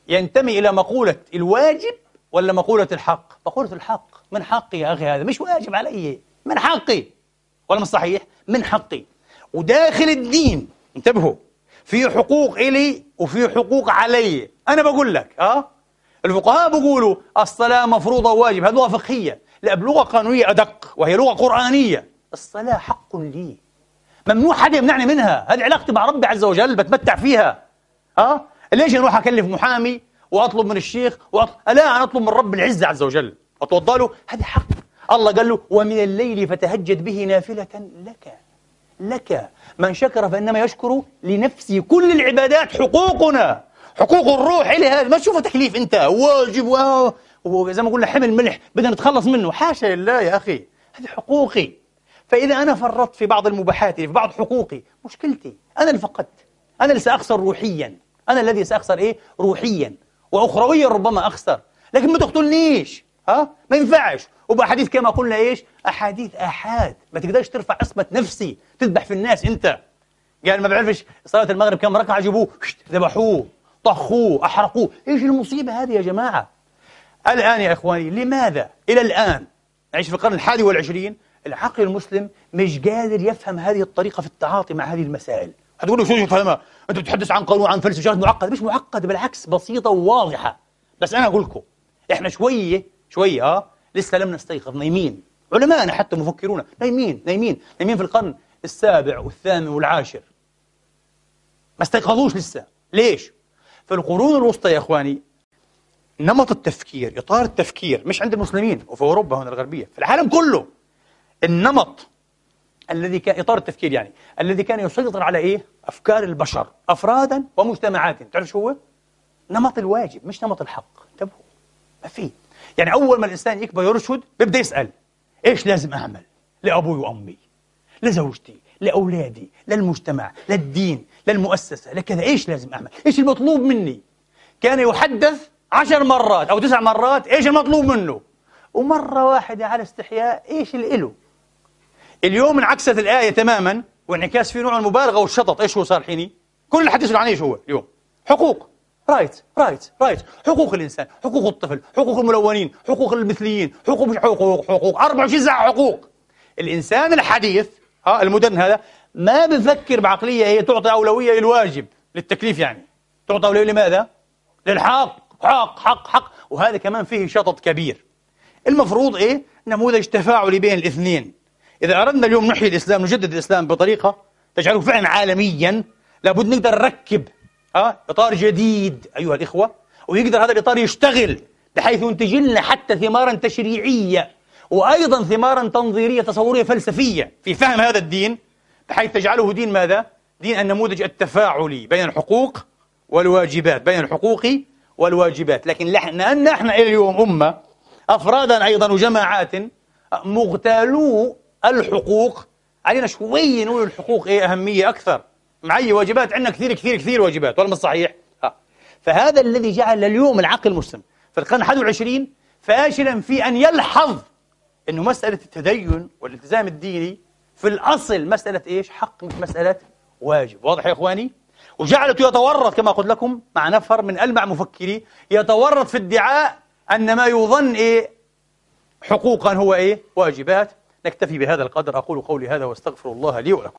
ينتمي إلى مقولة الواجب ولا مقولة الحق؟ مقولة الحق. من حقي يا أخي هذا؟ مش واجب علي. من حقي. ولا مش صحيح؟ من حقي. وداخل الدين. انتبهوا. في حقوق إلي وفي حقوق علي. أنا بقول لك أه الفقهاء بيقولوا الصلاة مفروضة وواجب. هذه فقهية. لا بلغة قانونية أدق وهي لغة قرآنية. الصلاة حق لي. ممنوع حدا يمنعني منها. هذه علاقتي مع ربي عز وجل بتمتع فيها. ها؟ ليش أروح أكلف محامي وأطلب من الشيخ وأطلب... لا أنا أطلب من رب العزة عز وجل. اتوضا له هذا حق. الله قال له ومن الليل فتهجد به نافلة لك. لك. من شكر فإنما يشكر لنفسه كل العبادات حقوقنا. حقوق الروح إلي هذا. ما تشوفه تكليف أنت. واجب. وزي ما قلنا حمل ملح. بدنا نتخلص منه. حاشا لله يا أخي. هذه حقوقي. فإذا أنا فرطت في بعض المباحات في بعض حقوقي مشكلتي أنا اللي فقدت. أنا اللي سأخسر روحيا. أنا الذي سأخسر إيه؟ روحيا. وأخرويا ربما أخسر. لكن ما تقتلنيش. ها؟ ما ينفعش. وبأحاديث كما قلنا إيش؟ أحاديث آحاد. ما تقدرش ترفع عصمة نفسي تذبح في الناس أنت. قال ما بعرفش صلاة المغرب كم ركعة جيبوه ذبحوه طخوه أحرقوه. إيش المصيبة هذه يا جماعة؟ الآن يا إخواني لماذا؟ إلى الآن نعيش في القرن الحادي والعشرين العقل المسلم مش قادر يفهم هذه الطريقة في التعاطي مع هذه المسائل. هتقولوا شو شو فهمها أنت بتتحدث عن قانون عن فلسفة معقدة مش معقدة بالعكس بسيطة وواضحة. بس أنا أقول لكم إحنا شوية شوية آه. لسه لم نستيقظ. نايمين. علماءنا حتى مفكرون. نايمين نايمين. نايمين في القرن السابع والثامن والعاشر. ما استيقظوش لسه. ليش؟ في القرون الوسطى يا إخواني نمط التفكير إطار التفكير مش عند المسلمين وفي أوروبا هنا الغربية في العالم كله. النمط الذي كان إطار التفكير يعني الذي كان يسيطر على إيه؟ أفكار البشر أفرادا ومجتمعات. تعرف شو هو؟ نمط الواجب مش نمط الحق. انتبهوا. ما في. يعني أول ما الإنسان يكبر يرشد بيبدأ يسأل إيش لازم أعمل؟ لأبوي وأمي لزوجتي لأولادي للمجتمع للدين للمؤسسة لكذا إيش لازم أعمل؟ إيش المطلوب مني؟ كان يحدث عشر مرات أو تسع مرات إيش المطلوب منه؟ ومرة واحدة على استحياء إيش الإله اليوم انعكست الآية تماما وانعكاس في نوع المبالغة والشطط. إيش هو صار حيني؟ كل الحديث عن إيش هو اليوم؟ حقوق. right right right حقوق الإنسان حقوق الطفل حقوق الملونين حقوق المثليين حقوق مش حقوق حقوق 24 ساعة حقوق. الإنسان الحديث ها المدن هذا ما بفكر بعقلية هي تعطي أولوية للواجب للتكليف يعني. تعطي أولوية لماذا؟ للحق. حق حق حق. وهذا كمان فيه شطط كبير. المفروض إيه؟ نموذج تفاعلي بين الاثنين. إذا أردنا اليوم نحيي الإسلام نجدد الإسلام بطريقة تجعله فعلا عالميا لابد نقدر نركب ها إطار جديد أيها الإخوة. ويقدر هذا الإطار يشتغل بحيث ينتج لنا حتى ثمارا تشريعية وأيضا ثمارا تنظيرية تصورية فلسفية في فهم هذا الدين بحيث تجعله دين ماذا؟ دين النموذج التفاعلي بين الحقوق والواجبات بين الحقوق والواجبات. لكن لأن إحنا اليوم أمة أفرادا أيضا وجماعات مغتالو الحقوق. علينا شوي نقول الحقوق إيه أهمية أكثر. معي واجبات عندنا كثير كثير كثير واجبات ولا مش صحيح؟ ها. فهذا الذي جعل اليوم العقل المسلم في القرن 21 فاشلا في أن يلحظ أنه مسألة التدين والالتزام الديني في الأصل مسألة إيش؟ حق مش مسألة واجب واضح يا إخواني؟ وجعلته يتورط كما قلت لكم مع نفر من ألمع مفكري يتورط في ادعاء أن ما يظن إيه حقوقا هو إيه واجبات نكتفي بهذا القدر أقول قولي هذا واستغفر الله لي ولكم